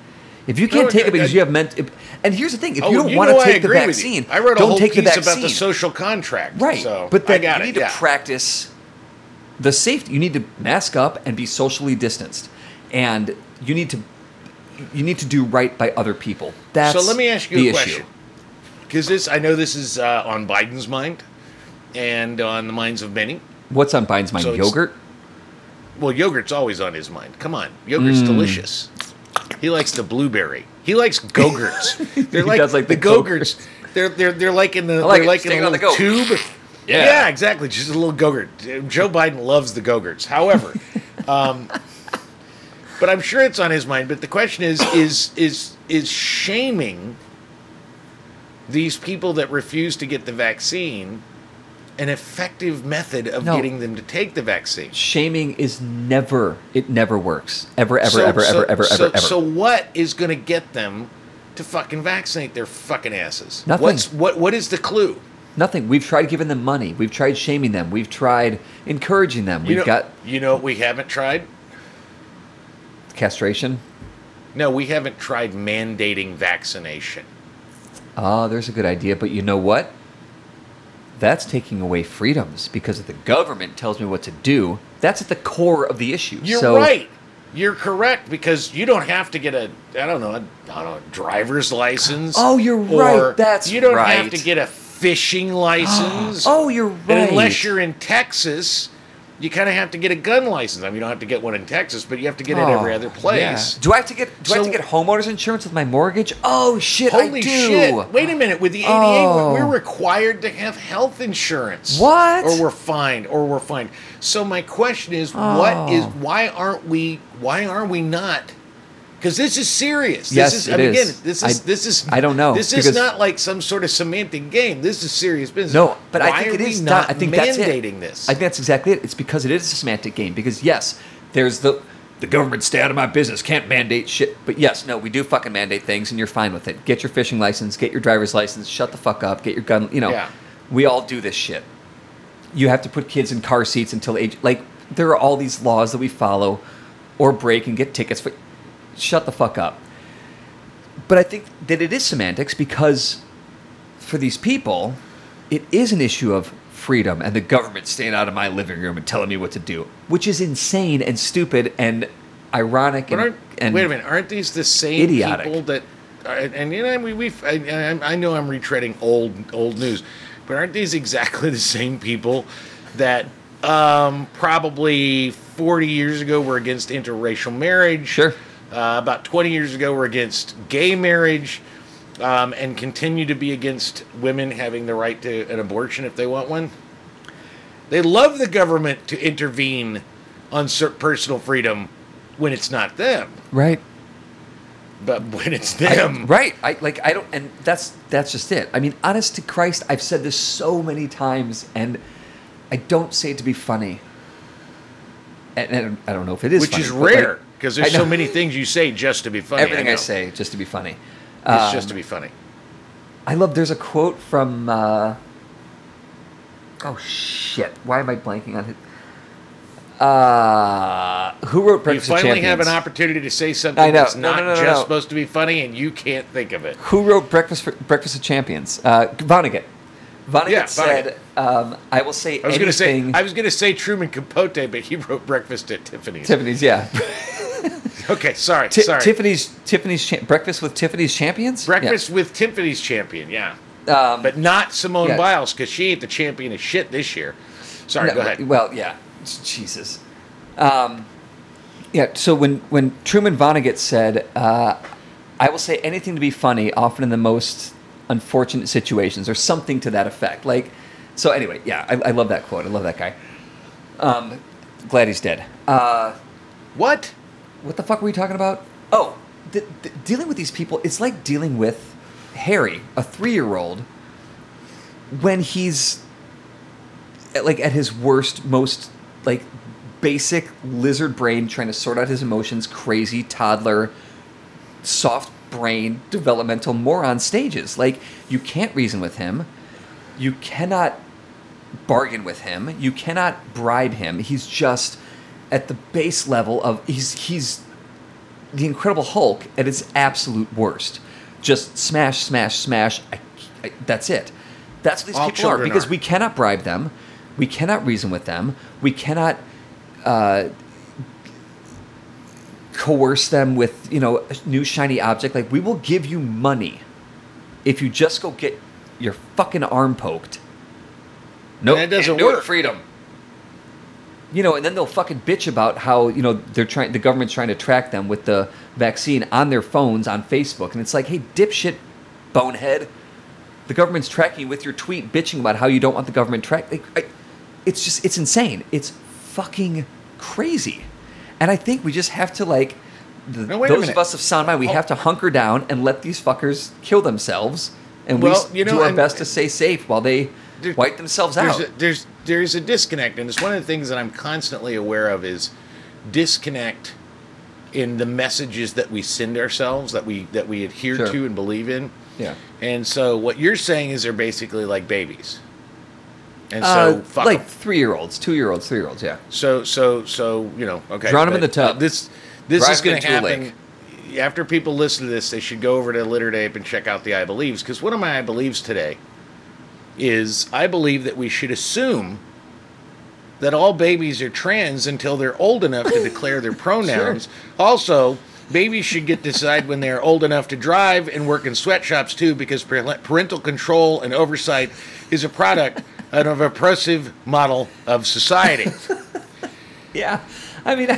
If you can't take it because I- you have meant, if, and here's the thing: if Oh, you don't you want to take the agree with you. vaccine, I wrote a don't whole take the vaccine. about the social contract. Right. So but then you it. need to yeah. practice the safety. You need to mask up and be socially distanced, and you need to you need to do right by other people. That's so let me ask you a question, because this I know this is uh, on Biden's mind, and on the minds of many. What's on Biden's mind? So Yogurt. Well, yogurt's always on his mind. Come on, yogurt's Mm. delicious. He likes the blueberry. He likes gogurts. They're He like, does like the, the gogurts. They're they're they're like in the I like they're it. like in a little tube. Yeah. exactly. Just a little gogurt. Joe Biden loves the gogurts. However, um, but I'm sure it's on his mind. But the question is is is is shaming these people that refuse to get the vaccine an effective method of No. getting them to take the vaccine? Shaming is never. It never works. Ever. Ever. So- ever. so- ever. Ever. so, ever. Ever. So what is going to get them to fucking vaccinate their fucking asses? Nothing. What's what? What is the clue? Nothing. We've tried giving them money. We've tried shaming them. We've tried encouraging them. We've know, got You know what we haven't tried? castration. No, we haven't tried mandating vaccination. Oh, there's a good idea, but you know what? That's taking away freedoms because if the government tells me what to do, that's at the core of the issue. You're so, right. You're correct because you don't have to get a I don't know a, I don't know driver's license. Oh, you're or right. That's you don't have to get a fishing license. Oh, you're right. And unless you're in Texas, you kind of have to get a gun license. I mean, you don't have to get one in Texas, but you have to get it every Oh, other place. yeah. Do I have to get do I have to get homeowners insurance with my mortgage? Oh shit, Holy I do. shit! Wait a minute. With the ADA, Oh. we're required to have health insurance. What? Or we're fined. Or we're fined. So my question is, what is? Oh. Why aren't we? Why are we not? Because this is serious. Yes, this is, it I mean, is. This is I- this is. I don't know, This is not like some sort of semantic game. This is serious business. No, but why I think it is not. I think mandating that's it. this. I think that's exactly it. It's because it is a semantic game. Because yes, there's the the government stay out of my business, can't mandate shit. But yes, no, we do fucking mandate things, and you're fine with it. Get your fishing license, get your driver's license, shut the fuck up, get your gun. You know, Yeah. we all do this shit. You have to put kids in car seats until age. Like there are all these laws that we follow, or break and get tickets for. Shut the fuck up. But I think that it is semantics because for these people, it is an issue of freedom and the government staying out of my living room and telling me what to do, which is insane and stupid and ironic and, and wait a minute, aren't these the same idiotic. people that? uh, And you know, we, we've. I, I I know I'm retreading old old news, but aren't these exactly the same people that um, probably 40 years ago were against interracial marriage? Sure. Uh, about 20 years ago were against gay marriage, um, and continue to be against women having the right to an abortion if they want one. They love the government to intervene on personal freedom when it's not them, Right. but when it's I- them, right. I like I don't and that's that's just it. I mean, honest to Christ, I've said this so many times and I don't say it to be funny. And, and I don't know if it is which funny, is like, rare because there's so many things you say just to be funny. Everything I, know. say just to be funny. it's Um, just to be funny. I love. There's a quote from. Uh, oh shit! Why am I blanking on it? Uh, who wrote Breakfast? You finally have an opportunity to say something I know. that's No, not no, no, no, just supposed to be funny, and you can't think of it. Who wrote Breakfast for, Breakfast of Champions? Uh, Vonnegut. Vonnegut Yeah, said, um, "I will say I was going to say. I was going to say Truman Capote, but he wrote Breakfast at Tiffany's. Tiffany's, yeah. okay, sorry, Ti- sorry. Tiffany's, Tiffany's cha- Breakfast with Tiffany's Champions. Breakfast with Tiffany's champion, yeah, Yeah. Um, but not Simone yeah. Biles because she ain't the champion of shit this year. Sorry, No, go ahead. Well, yeah, Jesus. Um, yeah. So when when Truman Vonnegut said, uh, "I will say anything to be funny, often in the most unfortunate situations," or something to that effect. Like, so anyway, yeah, I, I love that quote. I love that guy. Um, glad he's dead. Uh, What? What the fuck were we talking about? Oh, th- th- dealing with these people, it's like dealing with Harry, a three-year-old, when he's at, like at his worst, most like basic lizard brain, trying to sort out his emotions, crazy toddler, soft brain, developmental moron stages. Like you can't reason with him, you cannot bargain with him, you cannot bribe him. He's just at the base level of he's he's the Incredible Hulk at its absolute worst. Just smash, smash, smash. I, I, that's it. That's what these All people are because are. we cannot bribe them, we cannot reason with them, we cannot uh, coerce them with you know a new shiny object. Like we will give you money if you just go get your fucking arm poked. No, And it doesn't work. freedom. You know, and then they'll fucking bitch about how you know they're trying. The government's trying to track them with the vaccine on their phones on Facebook, and it's like, hey, dipshit, bonehead, the government's tracking you with your tweet, bitching about how you don't want the government track. Like, I, it's just, it's insane. It's fucking crazy, and I think we just have to like. The, wait those of us of sound mind, we Oh. have to hunker down and let these fuckers kill themselves, and we Well, s- you know, do our and- best to stay safe while they There- wipe themselves there's out. A, there's there's a disconnect, and it's one of the things that I'm constantly aware of is disconnect in the messages that we send ourselves that we that we adhere Sure. to and believe in. yeah. And so what you're saying is they're basically like babies. And so Uh, fuck like three year olds, two year olds, three year olds, yeah. So so so you know okay. Drown 'em in the tub. this this Drive is going to happen. After people listen to this, they should go over to Literate Ape and check out the I believes because one of my I believes today is I believe that we should assume that all babies are trans until they're old enough to declare their pronouns. Also, babies should get to decide when they're old enough to drive and work in sweatshops too, because parental control and oversight is a product of an oppressive model of society. Yeah. I mean,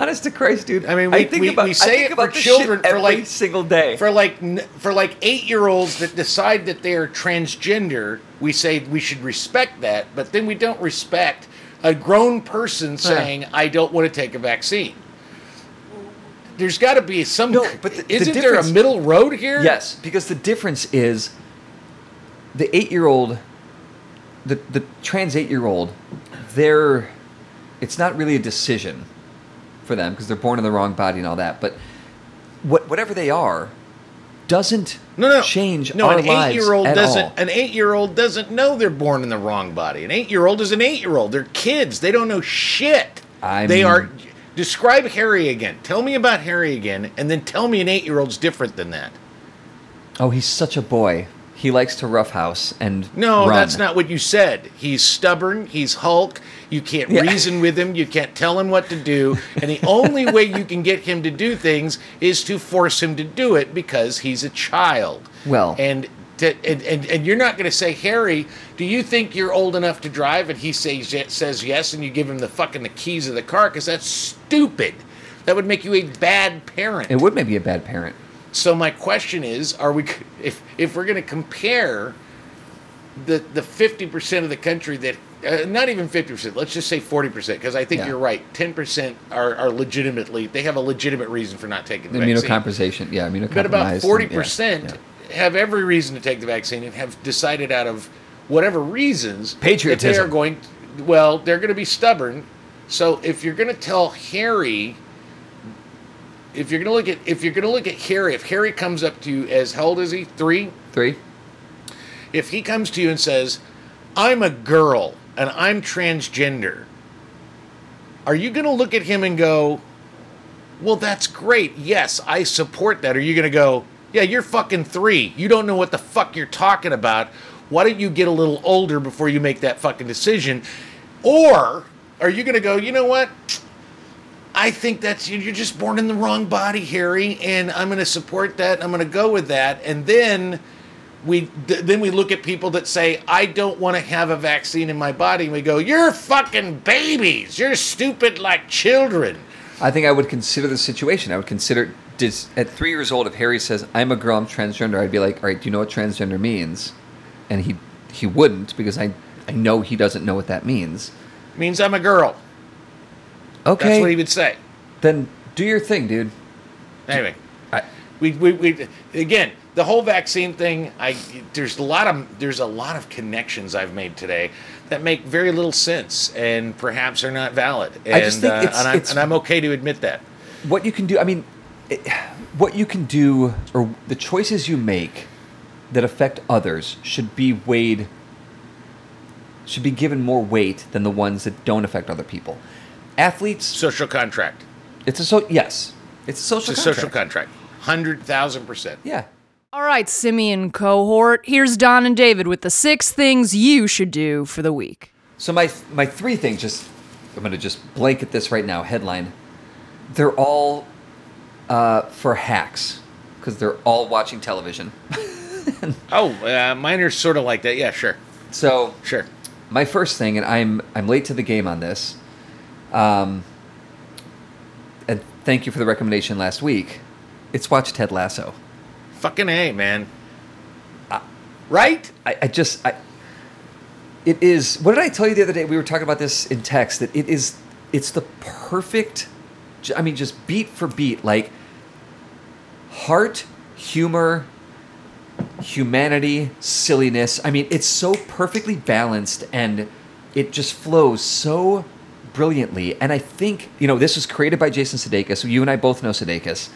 honest to Christ, dude. I mean, we- think we- about, we I say think it about for children for, every like- single day. for like for like eight year olds that decide that they are transgender, we say we should respect that, but then we don't respect a grown person saying, "I don't want to take a vaccine." There's got to be some. No, but the- the isn't there a middle road here? Yes, because the difference is the eight year old, the, the trans eight year old, they're, it's not really a decision for them because they're born in the wrong body and all that. But what, whatever they are doesn't No, no, change no. our an lives eight-year-old at doesn't. all. An eight-year-old doesn't know they're born in the wrong body. An eight-year-old is an eight-year-old. They're kids. They don't know shit. I'm- They are. Describe Harry again. Tell me about Harry again, and then tell me an eight-year-old's different than that. Oh, he's such a boy. He likes to roughhouse and No, run. that's not what you said. He's stubborn. He's Hulk. You can't Yeah. reason with him. You can't tell him what to do. And the only way you can get him to do things is to force him to do it because he's a child. Well- and to, and, and, and you're not going to say, Harry, do you think you're old enough to drive? And he says says yes, and you give him the fucking the keys of the car because that's stupid. That would make you a bad parent. It would make me a bad parent. So my question is, are we if if we're going to compare the the 50% of the country that uh, not even 50%, let's just say 40% because I think Yeah. you're right. 10% are, are legitimately they have a legitimate reason for not taking the vaccine. Yeah, immunocompromised. But about forty yeah, percent yeah. have every reason to take the vaccine and have decided out of whatever reasons that they are going. Well, they're going to be stubborn. So if you're going to tell Harry, if you're going to look at if you're to look at Harry, if Harry comes up to you as how old is he? Three. Three. If he comes to you and says, "I'm a girl and I'm transgender," are you going to look at him and go, "Well, that's great. Yes, I support that." Or are you going to go, "Yeah, you're fucking 3. You don't know what the fuck you're talking about. Why don't you get a little older before you make that fucking decision?" Or are you going to go, "You know what? I think that's you're just born in the wrong body, Harry, and I'm going to support that. I'm going to go with that." And then we th- then we look at people that say I don't want to have a vaccine in my body, and we go, "You're fucking babies. You're stupid like children." I think I would consider the situation. I would consider dis, at three years old if Harry says I'm a girl, I'm transgender. I'd be like, all right, do you know what transgender means? And he he wouldn't because I I know he doesn't know what that means. means I'm a girl. Okay, That's what he would say. then do your thing, dude. Anyway, I, we, we, we again the whole vaccine thing. I there's a lot of there's a lot of connections I've made today that make very little sense and perhaps are not valid. And, I just think uh, it's- and, I'm, it's- and I'm okay to admit that. what you can do. I mean, it, what you can do or the choices you make that affect others should be weighed. Should be given more weight than the ones that don't affect other people. Athletes, Social contract. it's a so yes, it's a social. It's a contract. social contract. Hundred thousand percent. Yeah. All right, Simian cohort, here's Don and David with the six things you should do for the week. So my my three things just I'm gonna just blanket this right now. Headline: They're all uh, for hacks because they're all watching television. Oh, uh, mine are sort of like that. Yeah, sure, So sure. my first thing, and I'm I'm late to the game on this. Um, and thank you for the recommendation last week. It's watch Ted Lasso. Fucking a, man. right? I, I just I it is what did I tell you the other day? We were talking about this in text that it is it's the perfect I mean just beat for beat like heart, humor, humanity, silliness. I mean it's so perfectly balanced and it just flows so brilliantly and I think you know this was created by Jason Sudeikis. So you and I both know Sudeikis.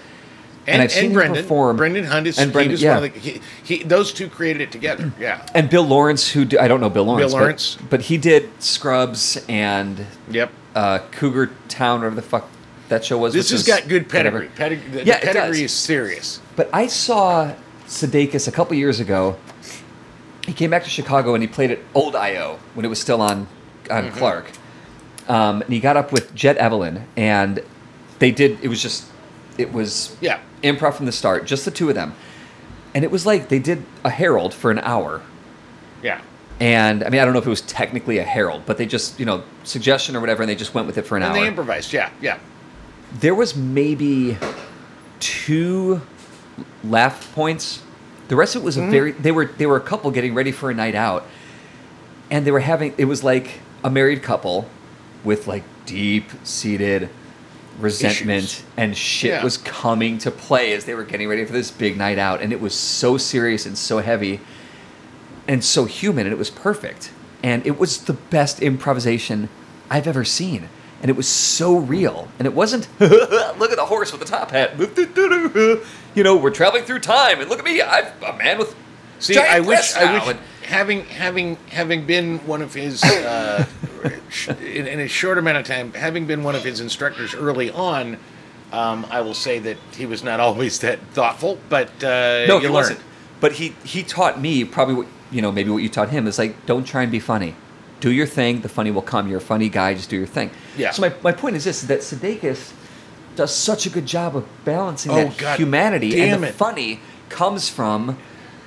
And, I've seen him Brendan. perform- Brendan Hunt is. and Brendan- yeah. one of the. He, he, those two created it together. Yeah. And Bill Lawrence, who do, I don't know Bill Lawrence, but- Lawrence. But, he did Scrubs and Yep. uh, Cougar Town, whatever the fuck that show was. This has got good pedigree. Pedig- the Yeah, it pedigree is serious. But I saw Sudeikis a couple years ago. He came back to Chicago and he played at Old IO when it was still on on Mm-hmm. Clark. Um, and he got up with Jet Eveleth, and they did. It was just, it was Yeah. improv from the start, just the two of them. And it was like they did a Herald for an hour. Yeah. And I mean, I don't know if it was technically a herald, but they just, you know, suggestion or whatever, and they just went with it for an And hour. they improvised. Yeah. Yeah. there was maybe two laugh points. The rest of it was Mm-hmm. a very. They were they were a couple getting ready for a night out, and they were having. It was like a married couple with like deep seated resentment Issues. and shit Yeah. was coming to play as they were getting ready for this big night out, and it was so serious and so heavy and so human and it was perfect. And it was the best improvisation i've ever seen. And it was so real. And it wasn't look at the horse with the top hat. You know we're traveling through time and look at me. I'm a man with See, I wish, I now," wish, and- having having having been one of his uh, in, in a short amount of time, having been one of his instructors early on, um, I will say that he was not always that thoughtful, but uh, no you he learn. wasn't but he he taught me probably what you know maybe what you taught him is like don't try and be funny do your thing the funny will come you're a funny guy just do your thing Yeah. so my, my point is this that Sudeikis does such a good job of balancing Oh, that God humanity and the it. funny comes from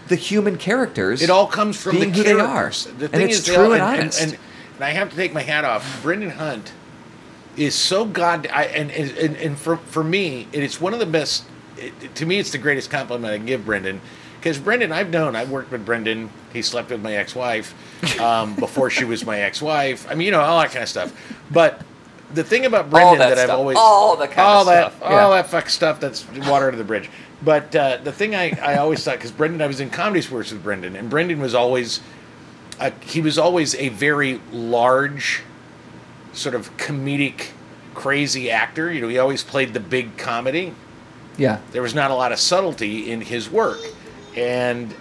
the human characters It all comes from being the who characters. they are The and it's is, true all- and, and, honest And, and I have to take my hat off. Brendan Hunt is so god. I, and and, and for for me, it is one of the best. it, to me, it's the greatest compliment I can give Brendan. Because Brendan, I've known, I've worked with Brendan. He slept with my ex-wife um, before she was my ex-wife. I mean, you know, all that kind of stuff. But the thing about Brendan that that, I've always All the kind of all that stuff, yeah. all that fuck stuff that's water under the bridge. But uh, the thing I, I always thought because Brendan, I was in ComedySportz with Brendan, and Brendan was always uh, he was always a very large, sort of comedic, crazy actor. You know, he always played the big comedy Yeah. there was not a lot of subtlety in his work. And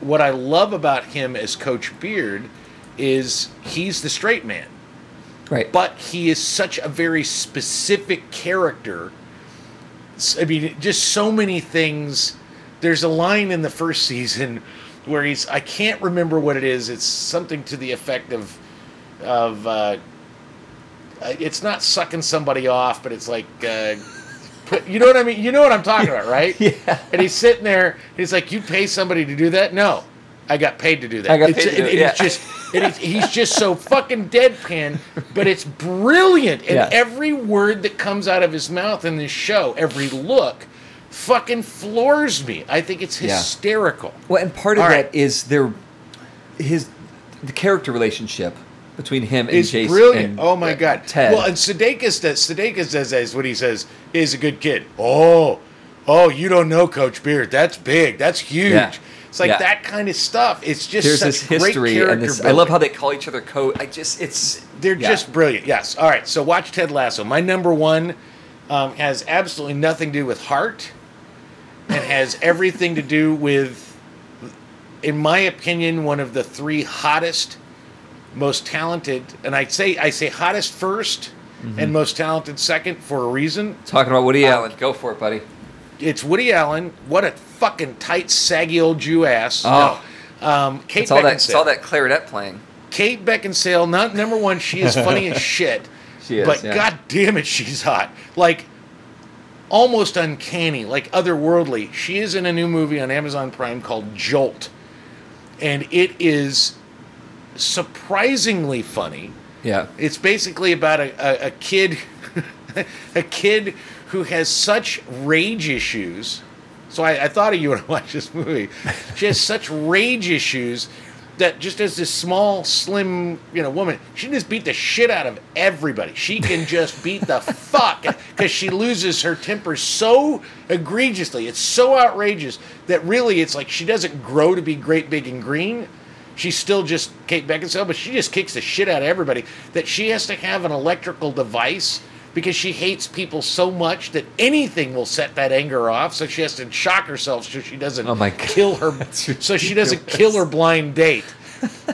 what I love about him as Coach Beard is he's the straight man, Right. but he is such a very specific character. I mean, just so many things. There's a line in the first season where he's I can't remember what it is. It's something to the effect of of uh, it's not sucking somebody off, but it's like uh, put, you know what I mean. You know what I'm talking about, right? Yeah. And he's sitting there. And he's like, "You pay somebody to do that? No, I got paid to do that. I got It's- paid to do it, yeah. It's just it's, he's just so fucking deadpan, but it's brilliant. And Yeah. every word that comes out of his mouth in this show, every look, fucking floors me. I think it's hysterical. Yeah. Well, and part of All that right. is their his the character relationship between him and is Jason. brilliant. and, oh my uh, god. Ted. Well, and Sudeikis does. Sudeikis does is what he says is a good kid. Oh, oh, you don't know Coach Beard. That's big. That's huge. Yeah. It's like Yeah. that kind of stuff. It's just There's such this great history and this. I love how they call each other code. I just it's They're yeah. just brilliant. Yes. All right. So watch Ted Lasso. My number one um, has absolutely nothing to do with heart, and has everything to do with, in my opinion, one of the three hottest, most talented, and I say I say hottest 1st Mm-hmm. and most talented second for a reason. talking about Woody Um, Allen. Go for it, buddy. It's Woody Allen. What a fucking tight, saggy old Jew ass. Oh. No. Um, Kate It's all that. Beckinsale. It's all that clarinet playing. Kate Beckinsale, not number one, she is funny as shit. She is, But yeah. god damn it, she's hot. Like almost uncanny, like otherworldly. She is in a new movie on Amazon Prime called Jolt. And it is surprisingly funny. Yeah. It's basically about a, a, a kid a kid who has such rage issues. So I, I thought of you when I watched this movie. She has such rage issues that just as this small, slim, you know, woman, she can just beat the shit out of everybody. She can just beat the fuck because she loses her temper so egregiously. It's so outrageous that really it's like she doesn't grow to be great, big, and green. She's still just Kate Beckinsale, but she just kicks the shit out of everybody. That she has to have an electrical device because she hates people so much that anything will set that anger off. So she has to shock herself so she doesn't Oh my God. kill her. So she doesn't kill her blind date.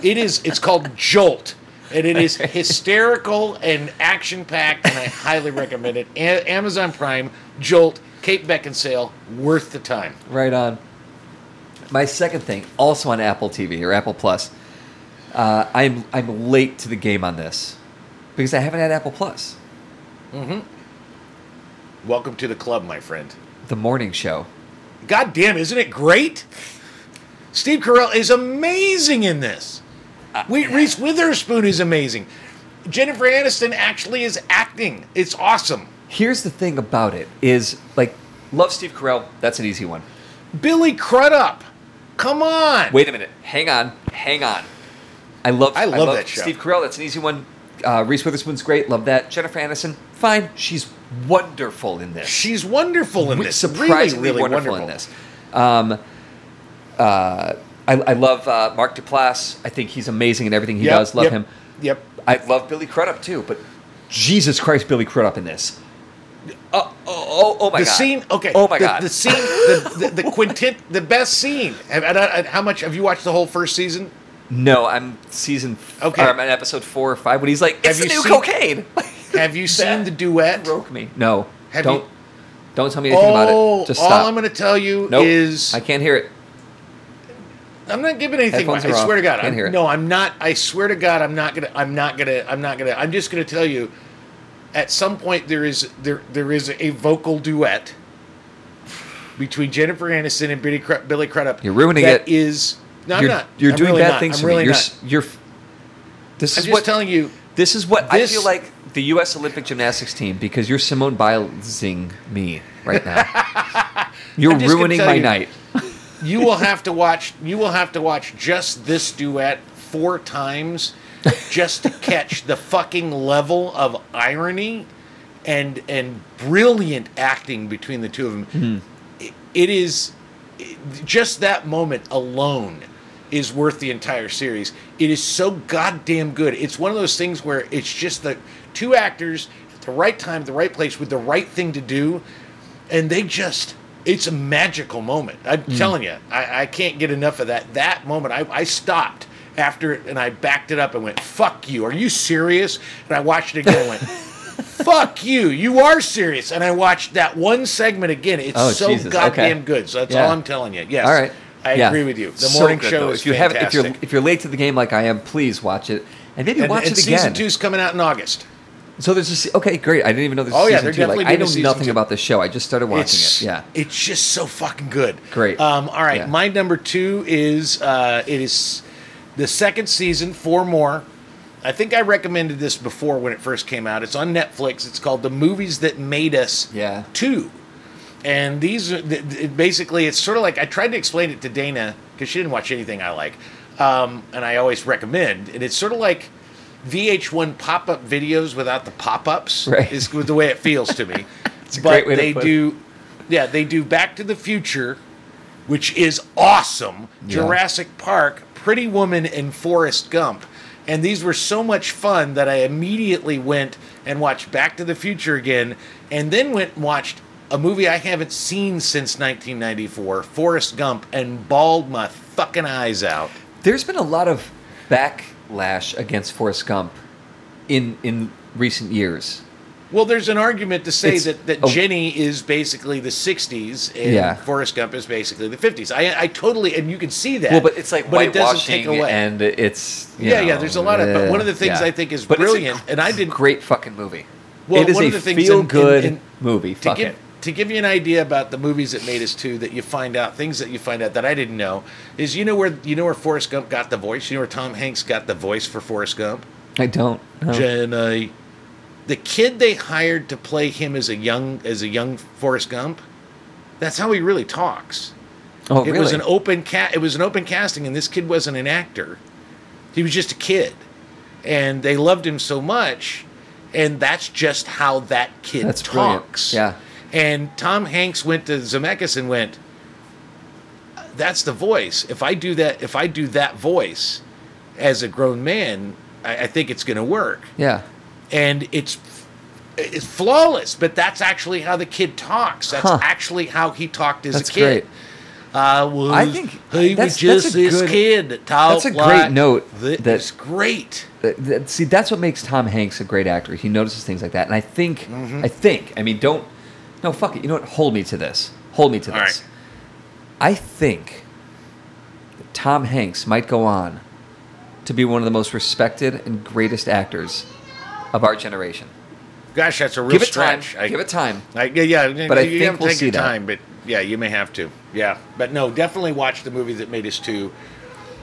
It is. It's called Jolt, and it is hysterical and action packed, and I highly recommend it. A- Amazon Prime, Jolt, Kate Beckinsale, worth the time. Right on. My second thing, also on Apple TV or Apple Plus. Uh, I'm I'm late to the game on this because I haven't had Apple Plus. Mm-hmm. Welcome to the club, my friend. The morning show. God damn, isn't it great? Steve Carell is amazing in this. Uh, we, Reese Witherspoon is amazing. Jennifer Aniston actually is acting. It's awesome. Here's the thing about it is like love Steve Carell. That's an easy one. Billy Crudup. Come on. Wait a minute. Hang on. Hang on. I love. I love that show. Steve Carell. That's an easy one. Uh, Reese Witherspoon's great. Love that. Jennifer Aniston. Fine. She's wonderful in this. She's wonderful in this. surprisingly really, really wonderful, wonderful, in this. Um, uh, I, I love uh, Mark Duplass. I think he's amazing in everything he Yep, does. Love yep, him. Yep. I love Billy Crudup too, but Jesus Christ, Billy Crudup in this. Oh, oh, oh, oh my the god! The scene, okay. Oh my the, god! The scene, the, the, the quintet, the best scene. Have- and and how much have you watched the whole first season? No, I'm season. Okay. Okay. Or I'm at episode four or five when he's like, "It's Have the you new seen- cocaine." Have you seen the duet? broke me. No, Have don't. you- Don't tell me anything about it. Just stop. all. I'm going to tell you nope. is I can't hear it. I'm not giving anything. Away. I off. swear to God. Can't I'm, hear it. No, I'm not. I swear to God, I'm not gonna. I'm not gonna. I'm not gonna. I'm just gonna tell you. At some point, there is there there is a vocal duet between Jennifer Aniston and Billy Billy Crudup. You're ruining that it. Is no, I'm you're not. you're I'm doing really bad not. things I'm to really me. You're not. s- you're. This I'm is just what telling you. This is what I feel like the U.S. Olympic gymnastics team because you're Simone Bilesing me right now. You're I'm ruining my you, night. You will have to watch. You will have to watch just this duet four times, just to catch the fucking level of irony, and and brilliant acting between the two of them. Hmm. It, it is it- just that moment alone is worth the entire series. It is so goddamn good. It's one of those things where it's just the two actors at the right time, the right place, with the right thing to do, and they just. It's a magical moment. I'm hmm. telling you, I, I can't get enough of that. That moment, I, I stopped after it and I backed it up and went, "Fuck you! Are you serious?" And I watched it again and went, "Fuck you! You are serious!" And I watched that one segment again. It's Oh, so Jesus, goddamn okay. good. So that's Yeah. all I'm telling you. Yes. All right. I Yeah. agree with you. The So morning show though. is if you have if you're fantastic. if you're late to the game like I am, please watch it and maybe and, watch and it again. season two's coming out in August. So there's just okay, great. I didn't even know there's Oh, yeah, season they're two. Like I know nothing two. about this show. I just started watching it's, it. Yeah. It's just so fucking good. Great. Um, all right. Yeah. My number two is uh, it is the second season, four more. I think I recommended this before when it first came out. It's on Netflix. It's called The Movies That Made Us Yeah. Two. And these th- basically, it's sort of like I tried to explain it to Dana because she didn't watch anything I like. Um, and I always recommend. And it's sort of like VH1 pop up videos without the pop ups, Right. is the way it feels to me. It's a but great way to they it. do, yeah, they do Back to the Future, which is awesome. Yeah. Jurassic Park, Pretty Woman, and Forrest Gump. And these were so much fun that I immediately went and watched Back to the Future again, and then went and watched a movie I haven't seen since 1994, Forrest Gump, and bawled my fucking eyes out. There's been a lot of backlash against Forrest Gump in in recent years. Well, there's an argument to say It's- that, that oh. Jenny is basically the 60s and Yeah. Forrest Gump is basically the 50s. I, I totally, and you can see that. Well, but it's like but it doesn't take away. and it's Yeah, yeah, there's a lot of- but eh, one of the things yeah. I think is But it's a brilliant, and I didn't- great fucking movie. Well, it is one a of the things in- feel good in- in- movie. to Fuck give it. To give you an idea about the movies that made us too that you find out things that you find out that I didn't know is you know where you know where Forrest Gump got the voice you know where Tom Hanks got the voice for Forrest Gump I don't. no. Jenny the kid they hired to play him as a young as a young Forrest Gump that's how he really talks oh, it really? was an open cat. It was an open casting, and this kid wasn't an actor. He was just a kid, and they loved him so much, and that's just how that kid That's brilliant. talks. Yeah. And Tom Hanks went to Zemeckis and went, "That's the voice. If I do that, if I do that voice as a grown man, I, I think it's going to work." yeah. and it's it's flawless. But that's actually how the kid talks. That's Huh. actually how he talked as That's a kid. great. I was. I think he that's- was just that's this good- kid that that's a great like note that- it's great. Th- th- See, that's what makes Tom Hanks a great actor. He notices things like that, and I think, Mm-hmm. I think, I mean, don't, no, fuck it. You know what? Hold me to this. Hold me to All this. right. I think that Tom Hanks might go on to be one of the most respected and greatest actors of our generation. Gosh, that's a real Give it stretch. time. I, Give it time. I, yeah, yeah. But I you think we'll take see that. time, but yeah, you may have to. Yeah, but no, definitely watch the movie that made us two.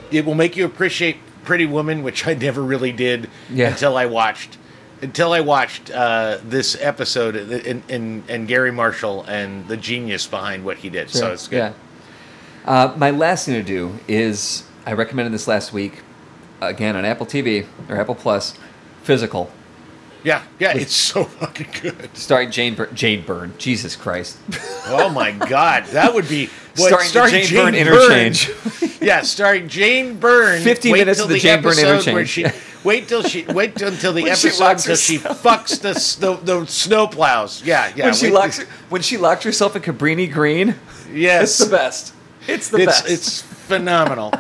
It will make you appreciate Pretty Woman, which I never really did Yeah. until I watched until I watched uh, this episode and, and and Garry Marshall and the genius behind what he did. So it's good. Yeah. Uh, my last thing to do is I recommended this last week, again on Apple TV or Apple Plus, Physical, Yeah, yeah, it's so fucking good. starring Jane Bur- Jade Byrne. Jesus Christ. Oh my god, that would be what, Starring the Jane Byrne interchange. yeah, starring Jane Byrne. 15 Wait minutes of the Jane Byrne episode Where interchange. she, wait till she wait till, until the episode until she fucks the, the the snow plows. Yeah, yeah. when she wait locks when she locked herself in Cabrini Green, yes, it's the best. It's the it's best. it's phenomenal.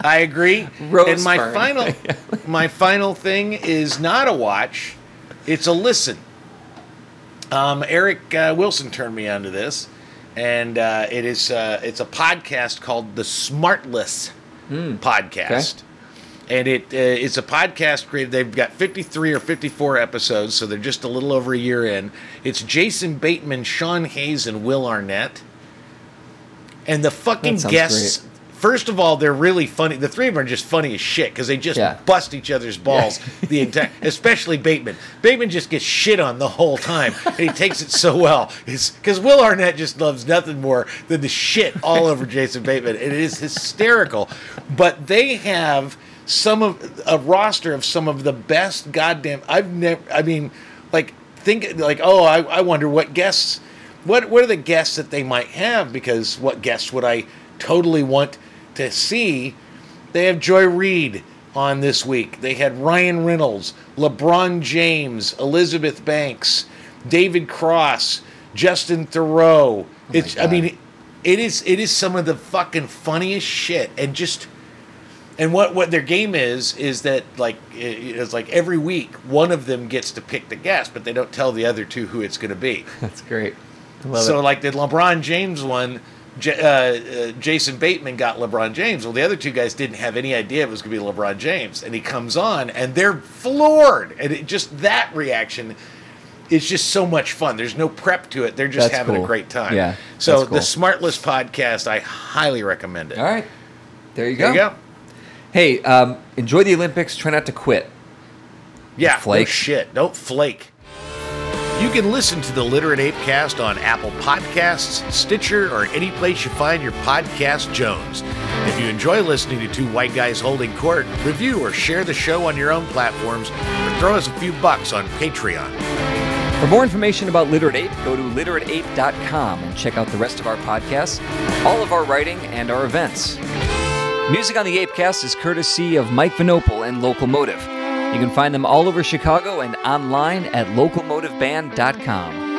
I agree. Rose and my burn. final my final thing is not a watch; it's a listen. Um, Eric uh, Wilson turned me onto this, and uh, it is uh, it's a podcast called the Smartless Podcast. And it uh, it's a podcast created. They've got 53 or 54 episodes, so they're just a little over a year in. It's Jason Bateman, Sean Hayes, and Will Arnett. And the fucking guests First of all, they're really funny. The three of them are just funny as shit because they just Yeah. bust each other's balls the entire. Especially Bateman. Bateman just gets shit on the whole time, and he takes it so well. Because Will Arnett just loves nothing more than the shit all over Jason Bateman. and It is hysterical. But they have some of a roster of some of the best goddamn. I've never. I mean, like think like oh I, I wonder what guests what what are the guests that they might have because what guests would I totally want to see they have Joy Reid on this week they had Ryan Reynolds LeBron James Elizabeth Banks David Cross Justin Theroux oh it's I mean it is it is some of the fucking funniest shit and just and what, what their game is is that like it's like every week one of them gets to pick the guest, but they don't tell the other two who it's going to be. That's great. Love so it. like the LeBron James one, J- uh, uh, Jason Bateman got LeBron James. Well, the other two guys didn't have any idea it was going to be LeBron James, and he comes on and they're floored, and it just that reaction. is just so much fun. There's no prep to it. They're just That's having a great time. Yeah, So cool. the Smartless podcast, I highly recommend it. All right. There you go. There you go. Hey, um, enjoy the Olympics. Try not to quit. Yeah, flake. no shit. Don't flake. You can listen to the Literate Ape Cast on Apple Podcasts, Stitcher, or any place you find your podcast Jones. If you enjoy listening to two white guys holding court, review or share the show on your own platforms, or throw us a few bucks on Patreon. For more information about Literate Ape, go to literateape.com and check out the rest of our podcasts, all of our writing, and our events. Music on the Apecast is courtesy of Mike Vinopal and Locomotive. You can find them all over Chicago and online at locomotiveband.com.